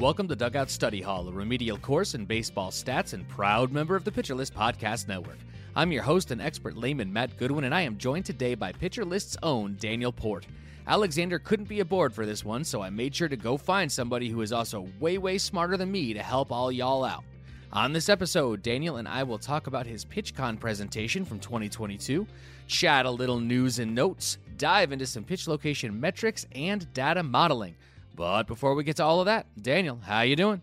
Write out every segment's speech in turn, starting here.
Welcome to Dugout Study Hall, a remedial course in baseball stats and proud member of the Pitcher List Podcast Network. I'm your host and expert layman, Matt Goodwin, and I am joined today by Pitcher List's own Daniel Port. Alexander couldn't be aboard for this one, so I made sure to go find somebody who is also way, way smarter than me to help all y'all out. On this episode, Daniel and I will talk about his PitchCon presentation from 2022, chat a little news and notes, dive into some pitch location metrics and data modeling. But before we get to all of that, Daniel, how you doing?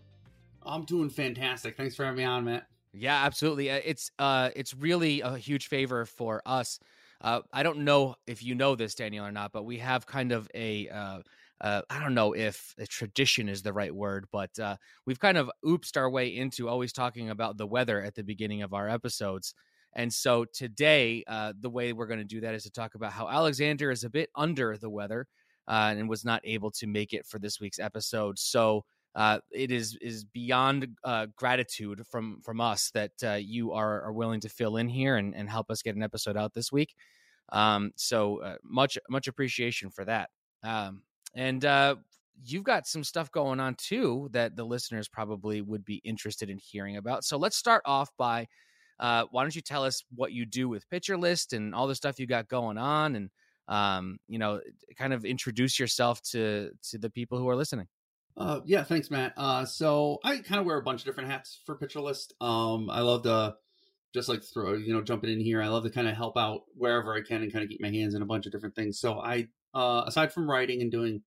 I'm doing fantastic. Thanks for having me on, Matt. Yeah, absolutely. Uh, It's uh, it's really a huge favor for us. Uh, I don't know if you know this, Daniel, or not, but we have kind of a uh, uh, I don't know if a tradition is the right word, but uh, we've kind of oopsed our way into always talking about the weather at the beginning of our episodes. And so today, uh, the way we're going to do that is to talk about how Alexander is a bit under the weather uh, and was not able to make it for this week's episode. So uh, it is is beyond uh, gratitude from from us that uh, you are, are willing to fill in here and, and help us get an episode out this week. Um, so uh, much much appreciation for that. Um, and uh, you've got some stuff going on too that the listeners probably would be interested in hearing about. So let's start off by why don't you tell us what you do with Pitcher List and all the stuff you got going on, and um, you know, kind of introduce yourself to to the people who are listening. Uh, yeah, thanks, Matt. Uh, so I kind of wear a bunch of different hats for Pitcher List. Um, I love to just like throw, you know, jumping in here. I love to kind of help out wherever I can and kind of get my hands in a bunch of different things. So I, uh, aside from writing and doing,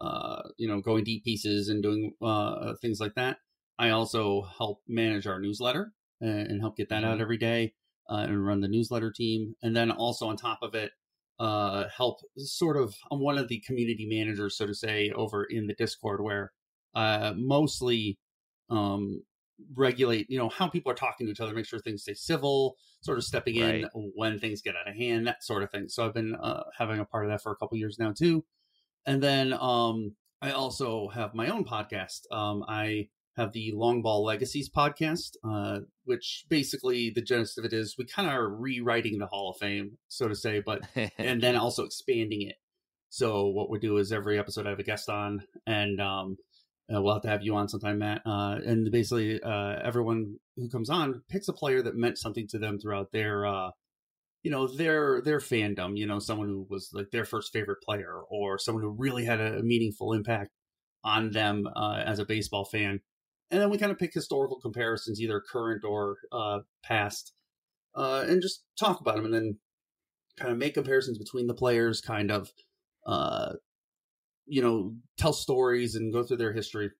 uh, you know, going deep pieces and doing uh, things like that, I also help manage our newsletter and, and help get that out Mhm. every day uh, and run the newsletter team. And then also on top of it, uh, help sort of I'm one of the community managers, so to say, over in the Discord where uh, mostly um, regulate, you know, how people are talking to each other, make sure things stay civil, sort of stepping in Right. when things get out of hand, that sort of thing. So I've been uh, having a part of that for a couple years now too. And then um, I also have my own podcast. Um, I have the Long Ball Legacies podcast, uh, which basically the gist of it is we kind of are rewriting the Hall of Fame, so to say, but and then also expanding it. So what we do is every episode I have a guest on, and um, uh, we'll have to have you on sometime, Matt. Uh, and basically, uh, everyone who comes on picks a player that meant something to them throughout their, uh, you know, their their fandom. You know, someone who was like their first favorite player, or someone who really had a meaningful impact on them uh, as a baseball fan. And then we kind of pick historical comparisons, either current or uh, past, uh, and just talk about them, and then kind of make comparisons between the players, kind of, uh, you know, tell stories and go through their history.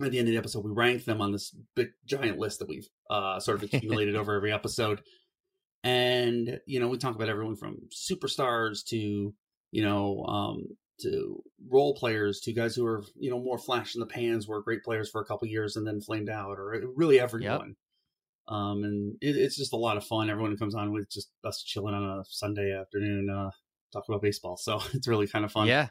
At the end of the episode, we rank them on this big giant list that we've uh, sort of accumulated over every episode. And you know, we talk about everyone from superstars to you know um, to role players to guys who are you know more flash in the pans, were great players for a couple years and then flamed out, or really everyone. Um, and it, it's just a lot of fun. Everyone who comes on with just us chilling on a Sunday afternoon, uh, talking about baseball. So it's really kind of fun. Yeah,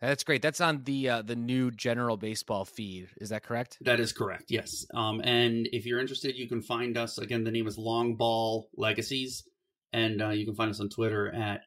that's great. That's on the uh, the new general baseball feed. Is that correct? That is correct. Yes. Um, and if you're interested, you can find us again. The name is Long Ball Legacies, and uh, you can find us on Twitter at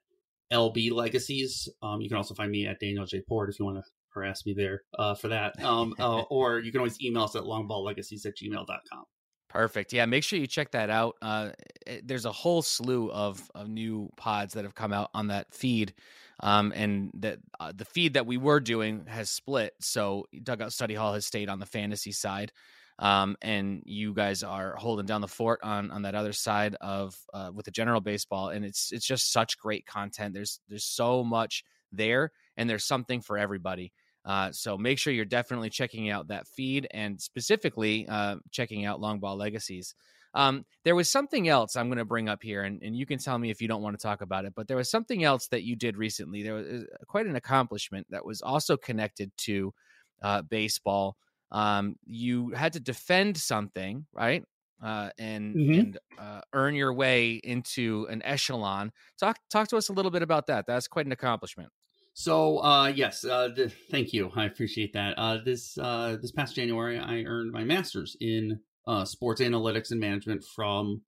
LB Legacies. Um, you can also find me at Daniel J Port if you want to harass me there uh, for that. Um, uh, or you can always email us at longballegacies at gmail.com. Perfect. Yeah, make sure you check that out. Uh, it, there's a whole slew of, of new pods that have come out on that feed. Um, and that uh, the feed that we were doing has split. So Dugout Study Hall has stayed on the fantasy side. Um, and you guys are holding down the fort on on that other side of uh, with the general baseball, and it's it's just such great content. There's there's so much there, and there's something for everybody. Uh, so make sure you're definitely checking out that feed and specifically uh, checking out Long Ball Legacies. Um, there was something else I'm going to bring up here, and, and you can tell me if you don't want to talk about it, but there was something else that you did recently. There was uh, quite an accomplishment that was also connected to uh, baseball. Um, you had to defend something, right? Uh, and Mhm. and uh, earn your way into an echelon. Talk talk to us a little bit about that. That's quite an accomplishment. So uh, yes, uh, th- thank you. I appreciate that. Uh, this uh, this past January, I earned my master's in uh, sports analytics and management from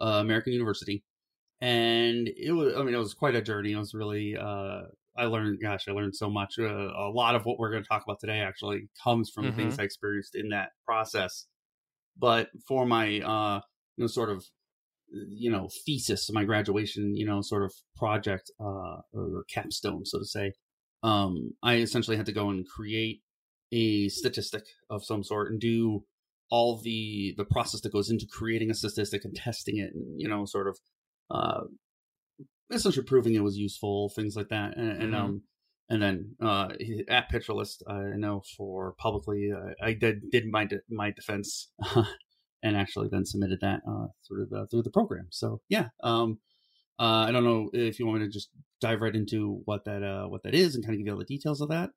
uh, American University, and it was. I mean, it was quite a journey. It was really. I learned. Gosh, I learned so much. Uh, a lot of what we're going to talk about today actually comes from the things I experienced in that process. But for my, uh, you know, sort of you know thesis my graduation you know sort of project uh or capstone so to say um i essentially had to go and create a statistic of some sort and do all the the process that goes into creating a statistic and testing it and you know sort of uh essentially proving it was useful things like that and, and Mhm. um and then uh at pitcher list i know for publicly uh, i did did my de- my defense and actually then submitted that uh, through the through the program. So yeah, um, uh, I don't know if you want me to just dive right into what that uh, what that is and kind of give you all the details of that.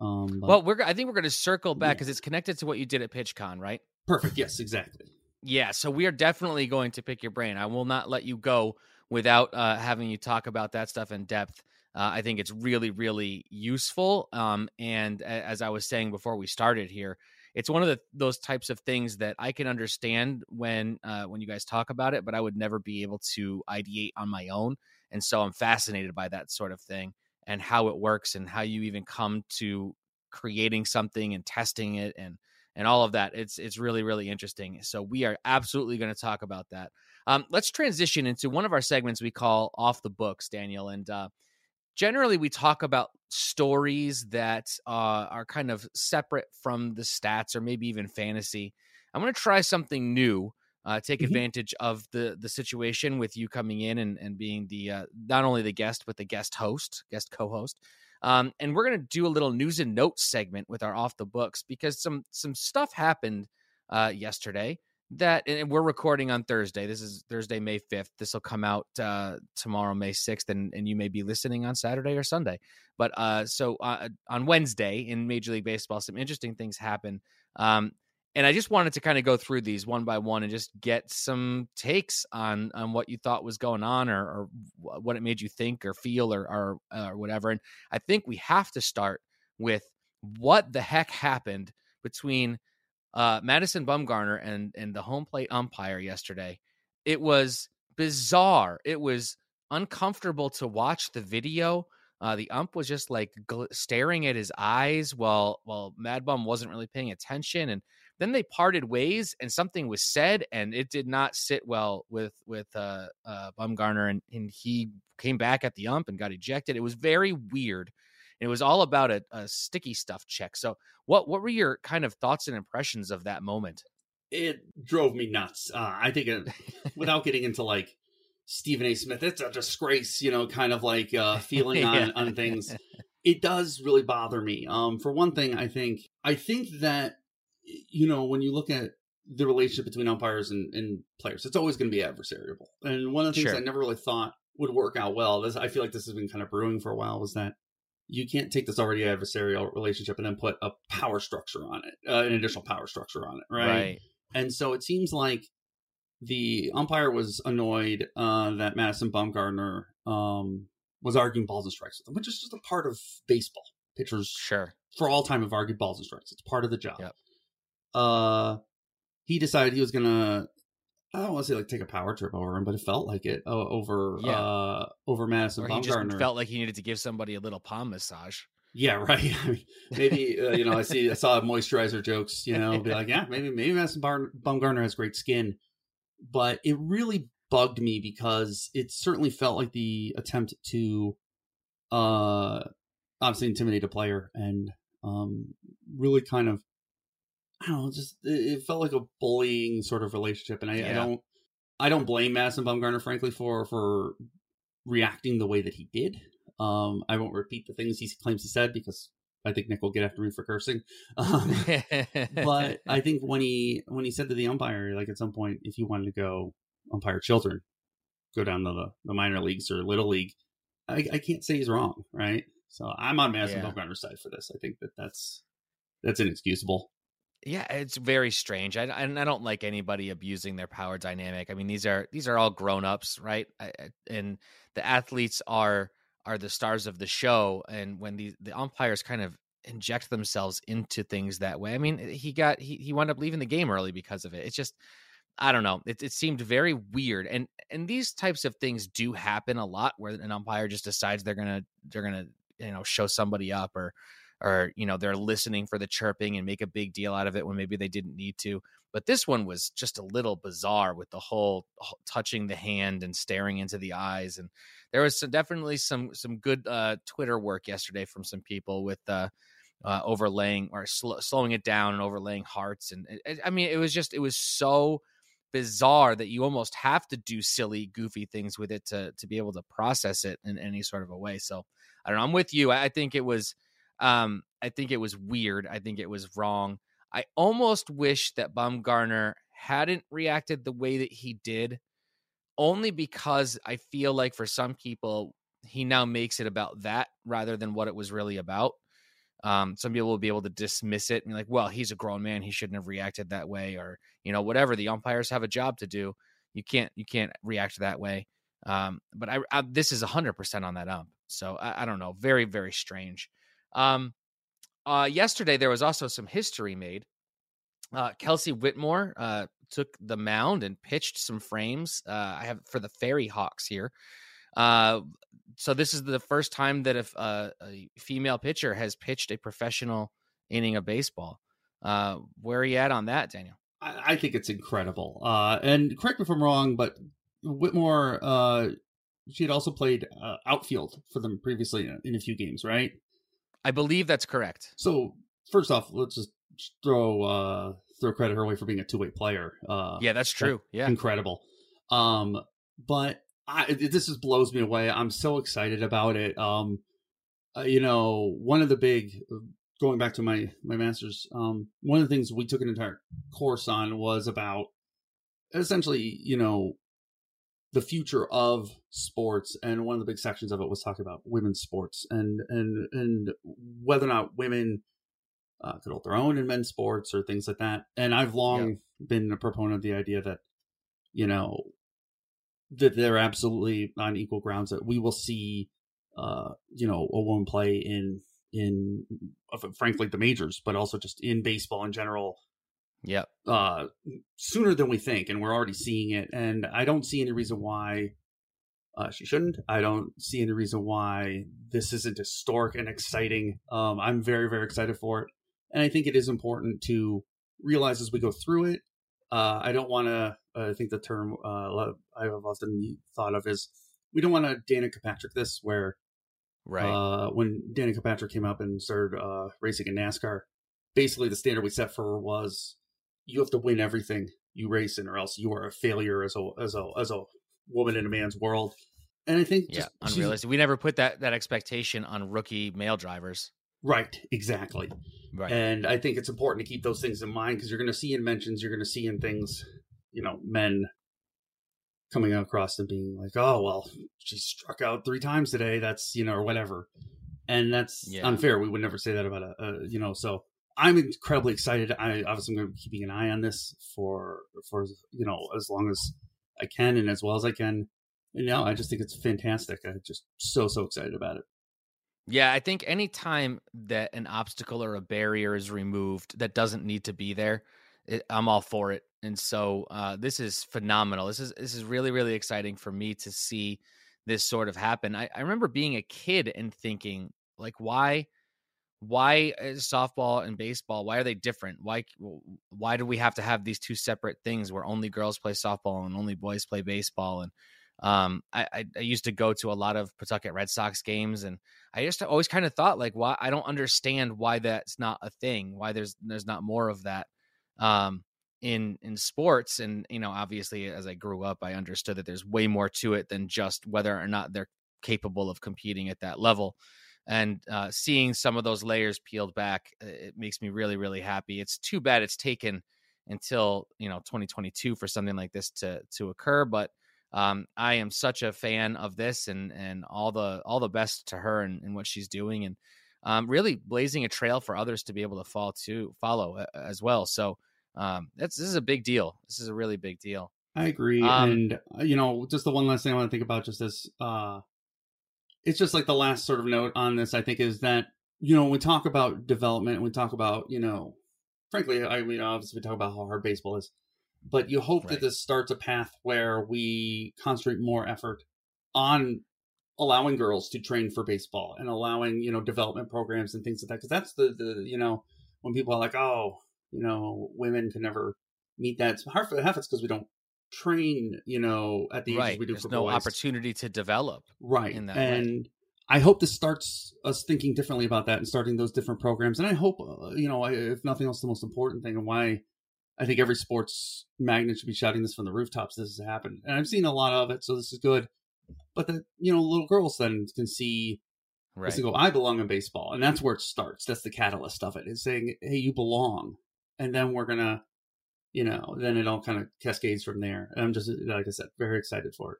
Um, but- Well, we're I think we're going to circle back Yeah. because it's connected to what you did at PitchCon, right? perfect. Yes, exactly. Yeah, so we are definitely going to pick your brain. I will not let you go without uh, having you talk about that stuff in depth. Uh, I think it's really, really useful. Um, and as I was saying before we started here, it's one of the those types of things that I can understand when uh, when you guys talk about it, but I would never be able to ideate on my own. And so I'm fascinated by that sort of thing and how it works and how you even come to creating something and testing it and and all of that. It's it's really really interesting. So we are absolutely going to talk about that. Um, let's transition into one of our segments we call off the books, Daniel. And uh, generally, we talk about stories that uh, are kind of separate from the stats or maybe even fantasy. I'm going to try something new. Uh, take Mhm. advantage of the the situation with you coming in and, and being the uh, not only the guest but the guest host, guest co-host. Um, and we're going to do a little news and notes segment with our off the books because some some stuff happened uh, yesterday that and we're recording on Thursday. This is Thursday, May 5th. This will come out uh, tomorrow, May 6th, and, and you may be listening on Saturday or Sunday. But uh, so uh, on Wednesday in Major League Baseball, some interesting things happen. Um, and I just wanted to kind of go through these one by one and just get some takes on on what you thought was going on or, or what it made you think or feel or, or or whatever. And I think we have to start with what the heck happened between uh, Madison Bumgarner and and the home plate umpire yesterday. It was bizarre. It was uncomfortable to watch the video. Uh, the ump was just like gl- staring at his eyes while while MadBum wasn't really paying attention, and then they parted ways, and something was said, and it did not sit well with with uh, uh, Bumgarner, and and he came back at the ump and got ejected. It was very weird. It was all about a, a sticky stuff check. So, what what were your kind of thoughts and impressions of that moment? It drove me nuts. Uh, I think it, without getting into like Stephen A. Smith, it's a disgrace, you know, kind of like uh, feeling on, Yeah. on things. It does really bother me. Um, for one thing, I think I think that you know when you look at the relationship between umpires and, and players, it's always going to be adversarial. And one of the things Sure. I never really thought would work out well. This I feel like this has been kind of brewing for a while. Was that you can't take this already adversarial relationship and then put a power structure on it, uh, an additional power structure on it, right? right? And so it seems like the umpire was annoyed uh, that Madison Bumgarner um, was arguing balls and strikes with him, which is just a part of baseball. Pitchers Sure. for all time have argued balls and strikes. It's part of the job. Yep. Uh, he decided he was going to I don't want to say like take a power trip over him, but it felt like it uh, over yeah. uh over Madison or he just felt like he needed to give somebody a little palm massage. Yeah, right. I mean, maybe uh, you know, I see, I saw moisturizer jokes. You know, be like, yeah, maybe maybe Madison Bar- Bumgarner has great skin, but it really bugged me because it certainly felt like the attempt to, uh, obviously intimidate a player and um really kind of, I don't know, just it, felt like a bullying sort of relationship, and I, yeah. I don't, I don't blame Madison Bumgarner, frankly, for for reacting the way that he did. Um, I won't repeat the things he claims he said because I think Nick will get after me for cursing. Um, but I think when he when he said to the umpire, like at some point, if you wanted to go umpire children, go down to the, the minor leagues or little league, I, I can't say he's wrong, right? So I'm on Madison yeah. Bumgarner's side for this. I think that that's that's inexcusable. Yeah, it's very strange. I, I don't like anybody abusing their power dynamic. I mean, these are these are all grown ups, right? I, and the athletes are are the stars of the show and when the the umpires kind of inject themselves into things that way i mean eh, he got he, he wound up leaving the game early because of it it's just i don't know it, it seemed very weird and and these types of things do happen a lot where an umpire just decides they're gonna they're gonna you know show somebody up or or you know they're listening for the chirping and make a big deal out of it when maybe they didn't need to but this one was just a little bizarre with the whole touching the hand and staring into the eyes and there was some, definitely some some good uh, Twitter work yesterday from some people with uh, uh, overlaying or sl- slowing it down and overlaying hearts, and it, I mean, it was just it was so bizarre that you almost have to do silly, goofy things with it to to be able to process it in any sort of a way. So I don't know. I'm with you. I, I think it was, um, I think it was weird. I think it was wrong. I almost wish that Bumgarner hadn't reacted the way that he did only because I feel like for some people, he now makes it about that rather than what it was really about. Um, some people will be able to dismiss it and be like, well, he's a grown man. He shouldn't have reacted that way or, you know, whatever. The umpires have a job to do. You can't, you can't react that way. Um, but I, I, this is hundred percent on that ump. So I, I, don't know. Very, very strange. Um, uh, yesterday there was also some history made. Uh, Kelsie Whitmore, uh, took the mound and pitched some frames. Uh, I have for the FerryHawks here. Uh, so this is the first time that if uh, a female pitcher has pitched a professional inning of baseball. Uh, where are you at on that, Daniel? I, I think it's incredible. Uh, and correct me if I'm wrong, but Whitmore, uh, she had also played uh, outfield for them previously in a few games, right? I believe that's correct. So first off, let's just throw uh, throw credit her way for being a two way player. Uh, yeah, that's true. Yeah, incredible. Um, but I, this just blows me away. I'm so excited about it. Um, uh, you know, one of the big going back to my my masters, um, one of the things we took an entire course on was about essentially, you know, the future of sports and one of the big sections of it was talking about women's sports and and and whether or not women uh, could hold their own in men's sports or things like that. And I've long yeah. been a proponent of the idea that, you know, that they're absolutely on equal grounds that we will see, uh, you know, a woman play in in uh, frankly the majors, but also just in baseball in general. Yeah. Uh, sooner than we think, and we're already seeing it. And I don't see any reason why uh, she shouldn't. I don't see any reason why this isn't historic and exciting. Um, I'm very, very excited for it. And I think it is important to realize as we go through it. Uh, I don't want to. I think the term uh, I've often thought of is we don't want to Danica Patrick this, where right uh, when Danica Patrick came up and started uh, racing in NASCAR, basically the standard we set for her was you have to win everything you race in, or else you are a failure as a as a as a woman in a man's world. And I think yeah, unrealistic. We never put that that expectation on rookie male drivers. Right, exactly. Right. And I think it's important to keep those things in mind because you're going to see in mentions, you're going to see in things, you know, men coming across and being like, oh, well, she struck out three times today. That's, you know, or whatever. And that's yeah. unfair. We would never say that about a, a, you know, so I'm incredibly excited. I obviously I'm going to be keeping an eye on this for, for, you know, as long as I can and as well as I can. And now I just think it's fantastic. I'm just so, so excited about it. Yeah, I think anytime that an obstacle or a barrier is removed that doesn't need to be there, it, I'm all for it. And so uh, this is phenomenal. This is this is really really exciting for me to see this sort of happen. I, I remember being a kid and thinking like, why, why is softball and baseball? Why are they different? Why why do we have to have these two separate things where only girls play softball and only boys play baseball? And um, I, I, used to go to a lot of Pawtucket Red Sox games, and I just always kind of thought like, why I don't understand why that's not a thing. Why there's there's not more of that. Um, in in sports and you know obviously as i grew up i understood that there's way more to it than just whether or not they're capable of competing at that level and uh, seeing some of those layers peeled back it makes me really really happy it's too bad it's taken until you know 2022 for something like this to to occur but um, I am such a fan of this and and all the all the best to her and, and what she's doing and um, really blazing a trail for others to be able to fall to follow as well. So um, that's this is a big deal. This is a really big deal. I agree, um, and uh, you know, just the one last thing I want to think about, just as uh, it's just like the last sort of note on this. I think is that you know when we talk about development, we talk about you know, frankly, I mean, obviously we talk about how hard baseball is, but you hope right. that this starts a path where we concentrate more effort on allowing girls to train for baseball and allowing you know development programs and things like that because that's the the you know when people are like oh you know, women can never meet that. It's hard for half it's because we don't train, you know, at the right. we do There's no boys. opportunity to develop. Right. and way. I hope this starts us thinking differently about that and starting those different programs. And I hope, uh, you know, if nothing else, the most important thing and why I think every sports magnet should be shouting this from the rooftops. This has happened, and I've seen a lot of it, so this is good. But the you know little girls then can see right. go, I belong in baseball, and that's where it starts. That's the catalyst of it. Is saying, hey, you belong, and then we're gonna, you know, then it all kind of cascades from there. And I'm just like I said, very excited for it.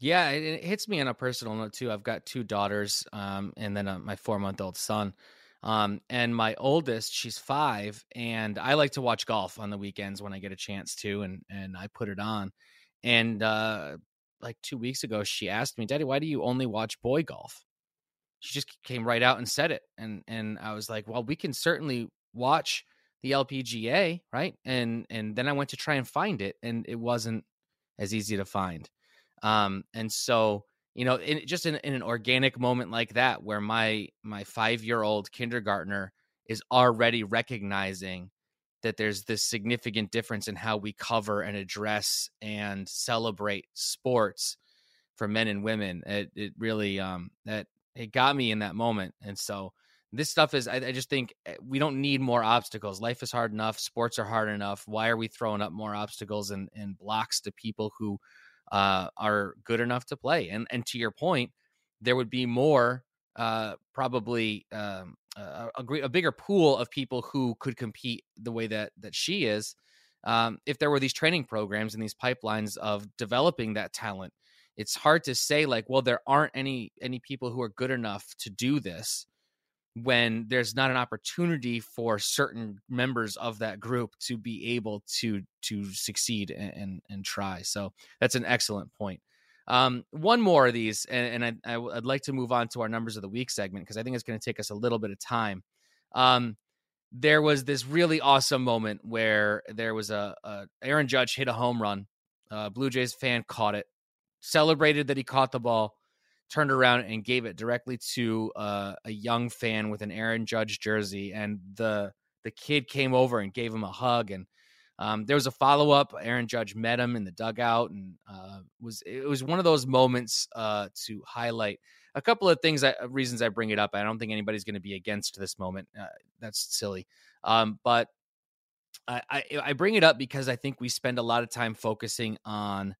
Yeah, it, it hits me on a personal note too. I've got two daughters, um, and then uh, my four month old son. Um, and my oldest, she's five, and I like to watch golf on the weekends when I get a chance to, and and I put it on. And uh, like two weeks ago, she asked me, "Daddy, why do you only watch boy golf?" She just came right out and said it, and and I was like, "Well, we can certainly watch the LPGA, right? And and then I went to try and find it, and it wasn't as easy to find. Um, and so you know, in, just in, in an organic moment like that, where my my five year old kindergartner is already recognizing that there's this significant difference in how we cover and address and celebrate sports for men and women. It it really um that it got me in that moment, and so this stuff is I, I, just think eh, we don't need more obstacles. Life is hard enough sports are hard enough. Why are we throwing up more obstacles and, and blocks to people who uh, are good enough to play? And and to your point there would be more uh, probably um, a, a, a, bigger pool of people who could compete the way that that she is um, if there were these training programs and these pipelines of developing that talent. It's hard to say like well there aren't any any people who are good enough to do this when there's not an opportunity for certain members of that group to be able to to succeed and and, and try. So that's an excellent point. Um, one more of these, and, and I, would like to move on to our numbers of the week segment because I think it's going to take us a little bit of time. Um, there was this really awesome moment where there was a, a Aaron Judge hit a home run. Uh, Blue Jays fan caught it, celebrated that he caught the ball, turned around and gave it directly to uh, a young fan with an Aaron Judge jersey, and the the kid came over and gave him a hug. And um, there was a follow up. Aaron Judge met him in the dugout, and uh, was it was one of those moments uh, to highlight a couple of things. reasons I bring it up. I don't think anybody's going to be against this moment. Uh, that's silly, um, but. I, I, I bring it up because I think we spend a lot of time focusing on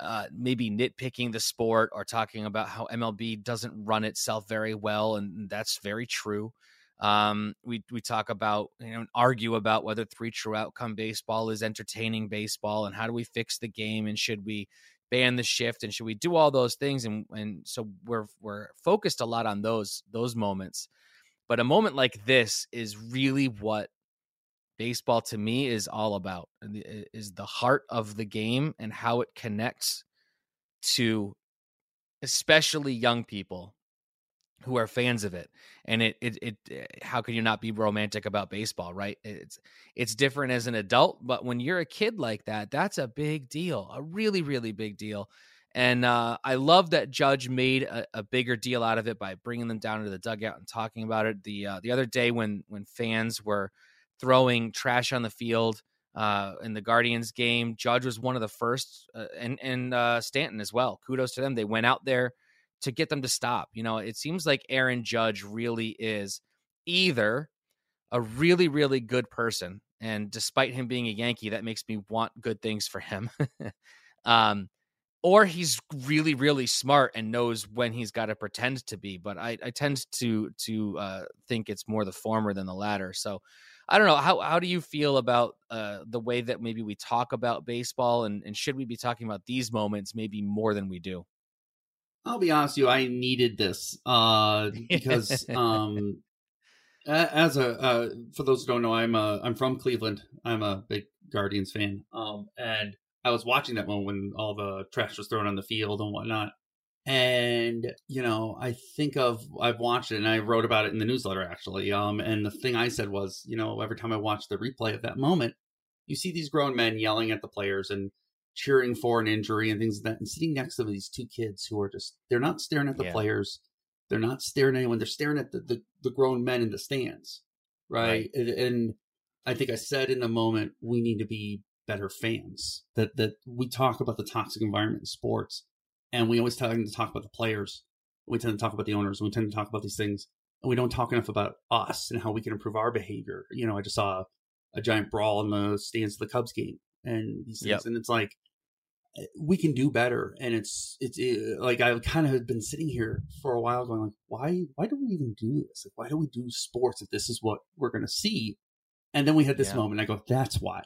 uh, maybe nitpicking the sport or talking about how MLB doesn't run itself very well, and that's very true. Um, we we talk about you know argue about whether three true outcome baseball is entertaining baseball, and how do we fix the game, and should we ban the shift, and should we do all those things, and and so we're we're focused a lot on those those moments. But a moment like this is really what baseball to me is all about is the heart of the game and how it connects to especially young people who are fans of it and it, it it eh, how can you not be romantic about baseball right it's it's different as an adult but when you're a kid like that that's a big deal a really really big deal and uh, I love that Judge made a, a, bigger deal out of it by bringing them down to the dugout and talking about it. The uh, the other day when when fans were throwing trash on the field uh, in the Guardians game, Judge was one of the first, uh, and and uh, Stanton as well. Kudos to them; they went out there to get them to stop. You know, it seems like Aaron Judge really is either a really, really good person, and despite him being a Yankee, that makes me want good things for him. um, or he's really, really smart and knows when he's got to pretend to be. But I, I tend to to uh, think it's more the former than the latter. So I don't know how how do you feel about uh, the way that maybe we talk about baseball, and, and should we be talking about these moments maybe more than we do? I'll be honest with you, I needed this uh, because um, as a uh, for those who don't know, I'm a, I'm from Cleveland. I'm a big Guardians fan, um, and I was watching that moment when all the trash was thrown on the field and whatnot. And you know, I think of I've watched it and I wrote about it in the newsletter actually. Um, and the thing I said was, you know, every time I watch the replay of that moment, you see these grown men yelling at the players and cheering for an injury and things like that, and sitting next to these two kids who are just they're not staring at the yeah. players, they're not staring at anyone, they're staring at the, the, the grown men in the stands. Right? right. And, and I think I said in the moment we need to be better fans. That that we talk about the toxic environment in sports and we always tend to talk about the players. We tend to talk about the owners. We tend to talk about these things, and we don't talk enough about us and how we can improve our behavior. You know, I just saw a giant brawl in the stands of the Cubs game, and these things, yep. and it's like we can do better and it's it's it, like i kind of have been sitting here for a while going like why why do we even do this like why do we do sports if this is what we're going to see and then we had this yeah. moment i go that's why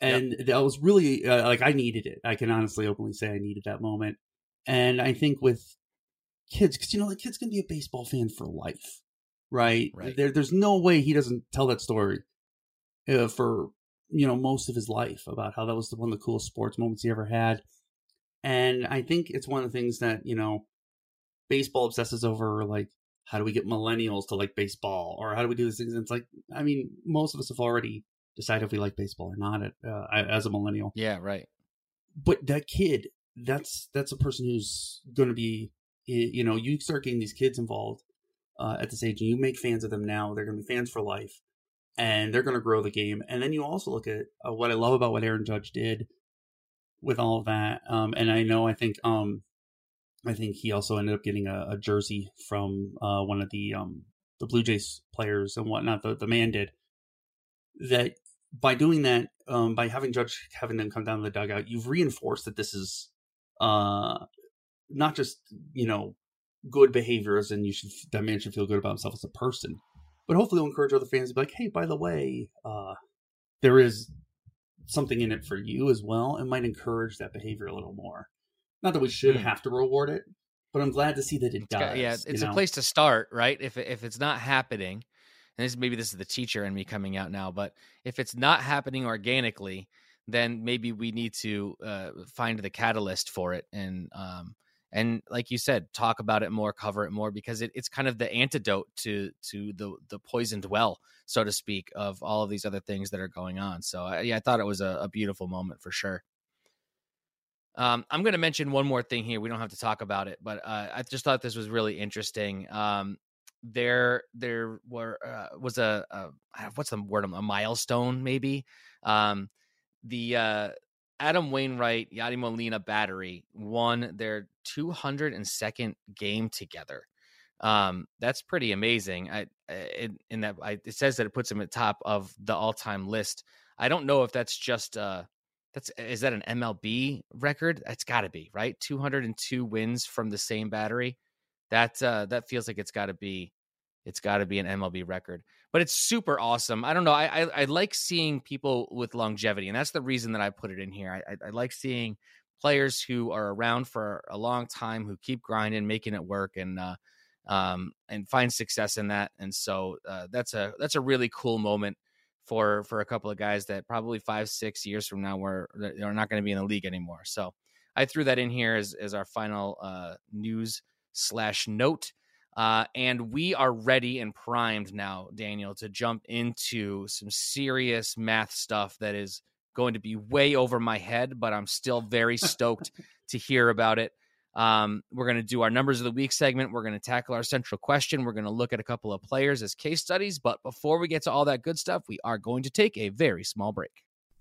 and yep. that was really uh, like i needed it i can honestly openly say i needed that moment and i think with kids because you know the kid's going to be a baseball fan for life right, right. There, there's no way he doesn't tell that story uh, for you know most of his life about how that was the, one of the coolest sports moments he ever had and i think it's one of the things that you know baseball obsesses over like how do we get millennials to like baseball or how do we do these things and it's like i mean most of us have already decided if we like baseball or not uh, as a millennial. Yeah right. But that kid that's that's a person who's going to be you know you start getting these kids involved uh, at this age and you make fans of them now they're going to be fans for life and they're going to grow the game. And then you also look at uh, what I love about what Aaron Judge did with all of that. Um, and I know I think um, I think he also ended up getting a, a jersey from uh, one of the um, the Blue Jays players and whatnot. The the man did that by doing that. Um, by having Judge having them come down to the dugout, you've reinforced that this is uh, not just you know good behaviors, and you should that man should feel good about himself as a person but hopefully it'll encourage other fans to be like, hey, by the way, uh, there is something in it for you as well. It might encourage that behavior a little more. Not that we should mm. have to reward it, but I'm glad to see that it it's does. Got, yeah, it's a know? place to start, right? If if it's not happening, and this maybe this is the teacher in me coming out now, but if it's not happening organically, then maybe we need to uh, find the catalyst for it and um, and like you said talk about it more cover it more because it, it's kind of the antidote to to the the poisoned well so to speak of all of these other things that are going on. So I, yeah i thought it was a, a beautiful moment for sure. Um, i'm going to mention one more thing here we don't have to talk about it but uh, i just thought this was really interesting. Um, there there were uh, was a, a, what's the word a milestone maybe? Um, the uh, Adam Wainwright, Yadi Molina battery won their 202nd game together. Um, that's pretty amazing. I, in, in that, I, it says that it puts him at top of the all-time list. I don't know if that's just uh, that's is that an MLB record? That's got to be right. 202 wins from the same battery. That uh, that feels like it's got to be it's got to be an MLB record. But it's super awesome. I don't know. I, I, I like seeing people with longevity, and that's the reason that I put it in here. I, I, I like seeing players who are around for a long time, who keep grinding, making it work, and uh, um, and find success in that. And so uh, that's a that's a really cool moment for for a couple of guys that probably five six years from now we're they're not going to be in the league anymore. So I threw that in here as as our final uh, news slash note. Uh, and we are ready and primed now, Daniel, to jump into some serious math stuff that is going to be way over my head, but I'm still very stoked to hear about it. Um, we're going to do our numbers of the week segment. We're going to tackle our central question. We're going to look at a couple of players as case studies. But before we get to all that good stuff, we are going to take a very small break.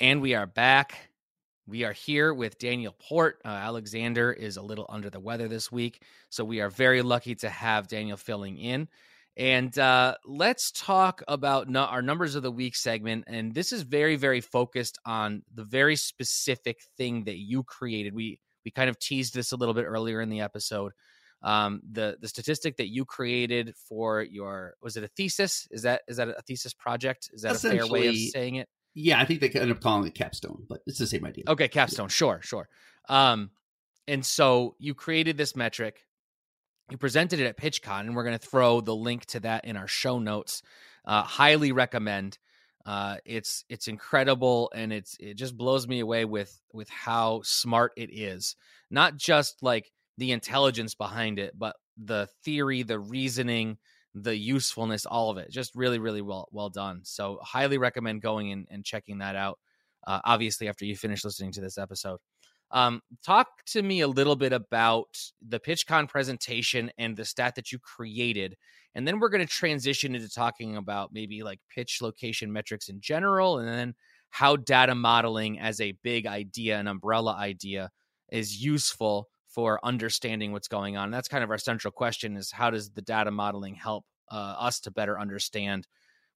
And we are back. We are here with Daniel Port. Uh, Alexander is a little under the weather this week, so we are very lucky to have Daniel filling in. And uh, let's talk about no- our numbers of the week segment. And this is very, very focused on the very specific thing that you created. We we kind of teased this a little bit earlier in the episode. Um, the the statistic that you created for your was it a thesis? Is that is that a thesis project? Is that a fair way of saying it? Yeah, I think they end up calling it capstone, but it's the same idea. Okay, capstone. Yeah. Sure, sure. Um, and so you created this metric. You presented it at PitchCon, and we're going to throw the link to that in our show notes. Uh, highly recommend. Uh, it's it's incredible, and it's it just blows me away with with how smart it is. Not just like the intelligence behind it, but the theory, the reasoning, the usefulness, all of it. Just really, really well well done. So highly recommend going and, and checking that out. Uh, obviously, after you finish listening to this episode. Um, talk to me a little bit about the PitchCon presentation and the stat that you created, and then we're going to transition into talking about maybe like pitch location metrics in general, and then how data modeling as a big idea, an umbrella idea, is useful for understanding what's going on. That's kind of our central question: is how does the data modeling help uh, us to better understand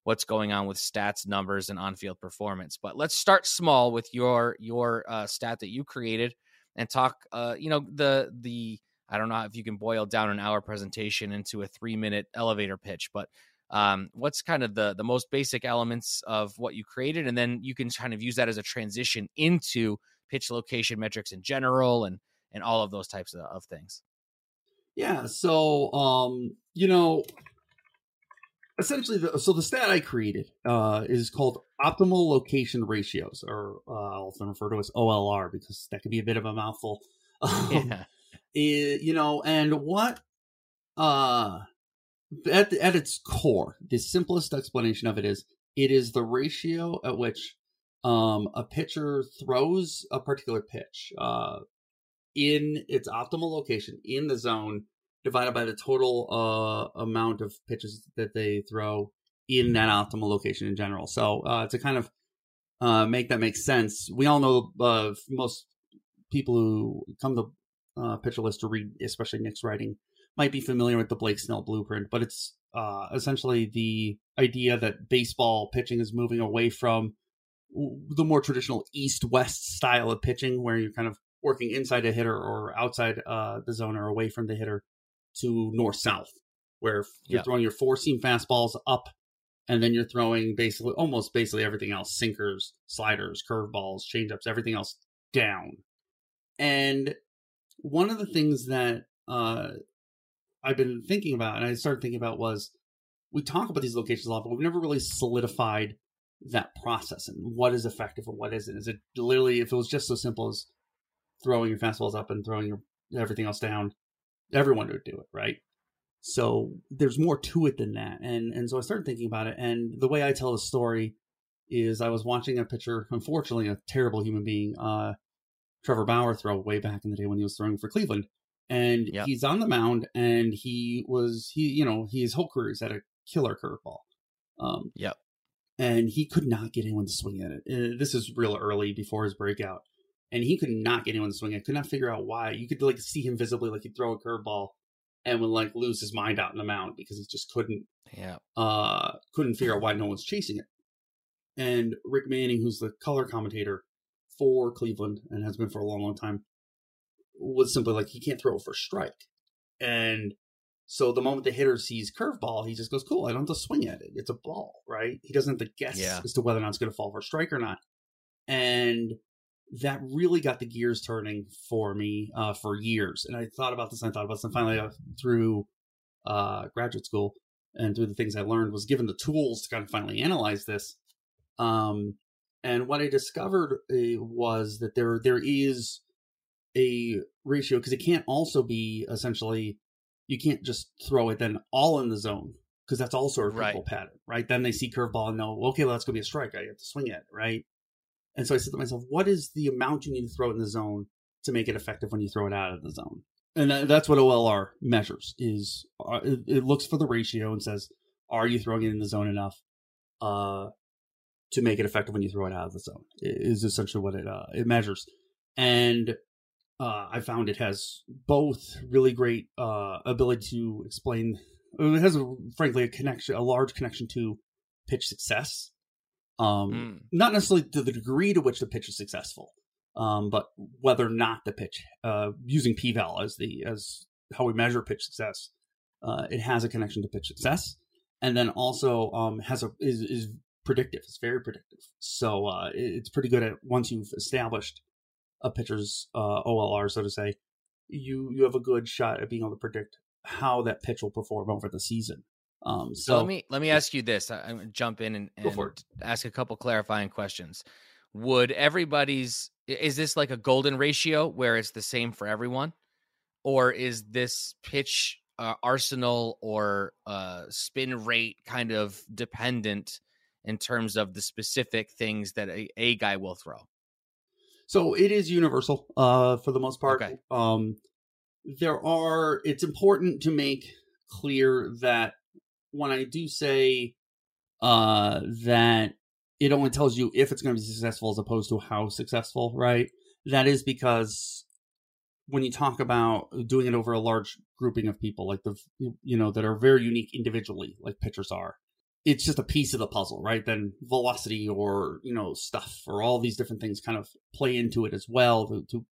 what's going on with stats, numbers, and on-field performance? But let's start small with your your uh, stat that you created and talk. Uh, you know the the I don't know if you can boil down an hour presentation into a three minute elevator pitch, but um, what's kind of the the most basic elements of what you created, and then you can kind of use that as a transition into pitch location metrics in general and and all of those types of, of things. Yeah. So, um, you know, essentially, the, so the stat I created uh, is called optimal location ratios, or uh, I'll often refer to as OLR because that could be a bit of a mouthful. Um, yeah. It, you know, and what uh, at at its core, the simplest explanation of it is it is the ratio at which um, a pitcher throws a particular pitch. Uh, in its optimal location in the zone divided by the total uh, amount of pitches that they throw in that optimal location in general. So uh, to kind of uh, make that make sense, we all know uh, most people who come to uh, pitcher list to read, especially Nick's writing, might be familiar with the Blake Snell blueprint, but it's uh, essentially the idea that baseball pitching is moving away from the more traditional east-west style of pitching, where you're kind of working inside a hitter or outside uh, the zone or away from the hitter to north south, where you're throwing your four seam fastballs up, and then you're throwing basically almost basically everything else sinkers, sliders, curveballs, changeups, everything else down. And one of the things that uh, I've been thinking about, and I started thinking about, was we talk about these locations a lot, but we've never really solidified that process and what is effective and what isn't. Is it literally, if it was just so simple as throwing your fastballs up and throwing your everything else down, everyone would do it, right? So there's more to it than that. And and so I started thinking about it. And the way I tell the story is I was watching a pitcher, unfortunately, a terrible human being, uh, Trevor Bauer throw way back in the day when he was throwing for Cleveland. and Yep. he's on the mound, and he was he you know his whole career is at a killer curveball. Um, Yep. and he could not get anyone to swing at it. Uh, this is real early before his breakout, and he could not get anyone to swing it. Could not figure out why. You could like see him visibly, like he'd throw a curveball, and would like lose his mind out in the mound because he just couldn't Yeah. uh couldn't figure out why no one's chasing it. And Rick Manning, who's the color commentator for Cleveland and has been for a long, long time, was simply like he can't throw it for strike. And so the moment the hitter sees curveball, he just goes, "Cool, I don't have to swing at it. It's a ball, right?" He doesn't have to guess Yeah. as to whether or not it's going to fall for strike or not. And that really got the gears turning for me uh, for years. And I thought about this, and I thought about this, and finally, uh, through uh, graduate school and through the things I learned, was given the tools to kind of finally analyze this. Um, and what I discovered uh, was that there there is a ratio because it can't also be essentially you can't just throw it then all in the zone because that's also a Right. pattern, right? Then they see curveball and know, okay, well that's gonna be a strike. I have to swing it, right? And so I said to myself, what is the amount you need to throw in the zone to make it effective when you throw it out of the zone? And that, that's what OLR measures. Is uh, it, it looks for the ratio and says, are you throwing it in the zone enough uh, to make it effective when you throw it out of the zone? Is essentially what it uh, it measures. And uh, I found it has both really great uh, ability to explain. It has, a, frankly, a connection, a large connection to pitch success. Um, Mm. Not necessarily to the degree to which the pitch is successful, um, but whether or not the pitch, uh, using p-val as the as how we measure pitch success, uh, it has a connection to pitch success, and then also um, has a is is predictive. It's very predictive. So uh, it- it's pretty good at once you've established a pitcher's uh, OLR, so to say, you you have a good shot at being able to predict how that pitch will perform over the season. Um, so, So, let me let me ask you this. I, I'm gonna jump in and, and ask a couple clarifying questions. Would everybody's is this like a golden ratio where it's the same for everyone, or is this pitch uh, arsenal or uh, spin rate kind of dependent in terms of the specific things that a, a guy will throw? So it is universal uh, for the most part. Okay. Um, there are. It's important to make clear that when I do say uh, that it only tells you if it's going to be successful as opposed to how successful, right? That is because when you talk about doing it over a large grouping of people, like the you know that are very unique individually, like pitchers are, it's just a piece of the puzzle, right? Then velocity or you know stuff or all these different things kind of play into it as well to, to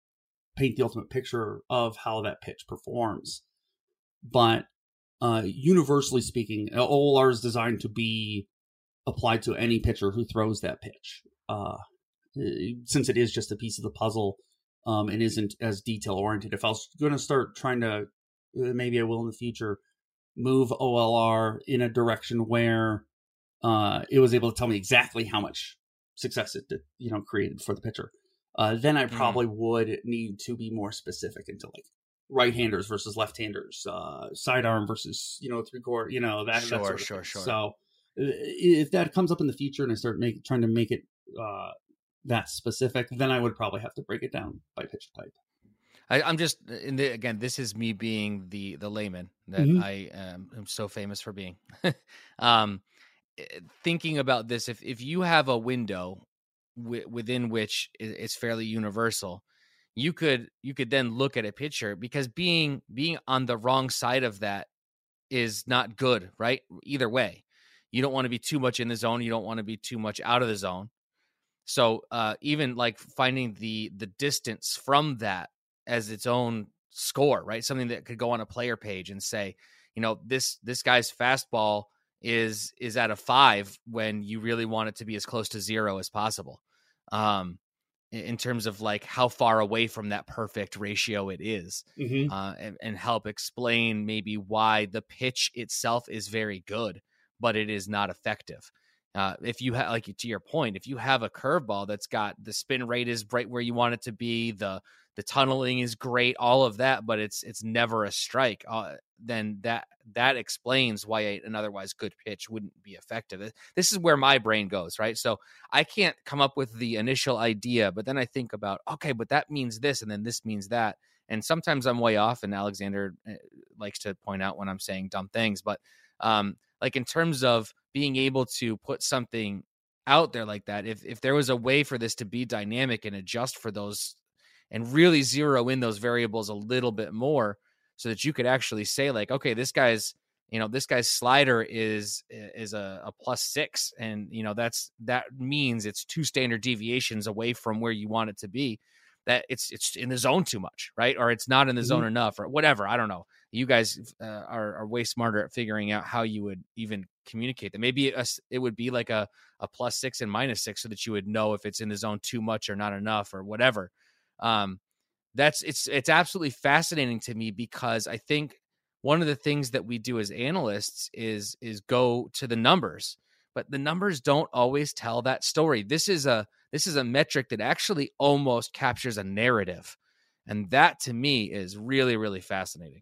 paint the ultimate picture of how that pitch performs. But uh, universally speaking, OLR is designed to be applied to any pitcher who throws that pitch. Uh, since it is just a piece of the puzzle um, and isn't as detail oriented. If I was going to start trying to, uh, maybe I will in the future, move OLR in a direction where uh, it was able to tell me exactly how much success it did, you know created for the pitcher. Uh, then I Mhm. probably would need to be more specific into like right-handers versus left-handers, uh, sidearm versus you know three quarter, you know that, that Sure, sort of sure, thing. sure. So uh, if that comes up in the future and I start make, trying to make it uh, that specific, then I would probably have to break it down by pitch type. I, I'm just in the, again. This is me being the the layman that Mhm. I um, am so famous for being. um, eh, thinking about this, if if you have a window wi- within which it's fairly universal, you could you could then look at a picture because being being on the wrong side of that is not good, right? Either way, you don't want to be too much in the zone. You don't want to be too much out of the zone. So uh, even like finding the the distance from that as its own score, right? Something that could go on a player page and say, you know, this this guy's fastball is is at a five when you really want it to be as close to zero as possible. Um, in- terms of like how far away from that perfect ratio it is, Mm-hmm. uh, and, and help explain maybe why the pitch itself is very good, but it is not effective. Uh, if you have, like to your point, if you have a curveball that's got the spin rate is right where you want it to be, the the tunneling is great, all of that, but it's it's never a strike. Uh, then that that explains why an otherwise good pitch wouldn't be effective. Uh, This is where my brain goes, right? So I can't come up with the initial idea, but then I think about okay, but that means this, and then this means that, and sometimes I'm way off, and Alexander eh, likes to point out when I'm saying dumb things, but um, like in terms of being able to put something out there like that, if if there was a way for this to be dynamic and adjust for those and really zero in those variables a little bit more so that you could actually say like okay this guy's you know this guy's slider is is a, a plus six and you know that's that means it's two standard deviations away from where you want it to be. That it's it's in the zone too much right? Or it's not in the zone mm-hmm. enough or whatever i don't know. You guys uh, are, are way smarter at figuring out how you would even communicate that. Maybe a, it would be like a, a plus six and minus six so that you would know if it's in the zone too much or not enough or whatever um that's it's it's absolutely fascinating to me because i think one of the things that we do as analysts is is go to the numbers but the numbers don't always tell that story. This is a this is a metric that actually almost captures a narrative and that to me is really really fascinating.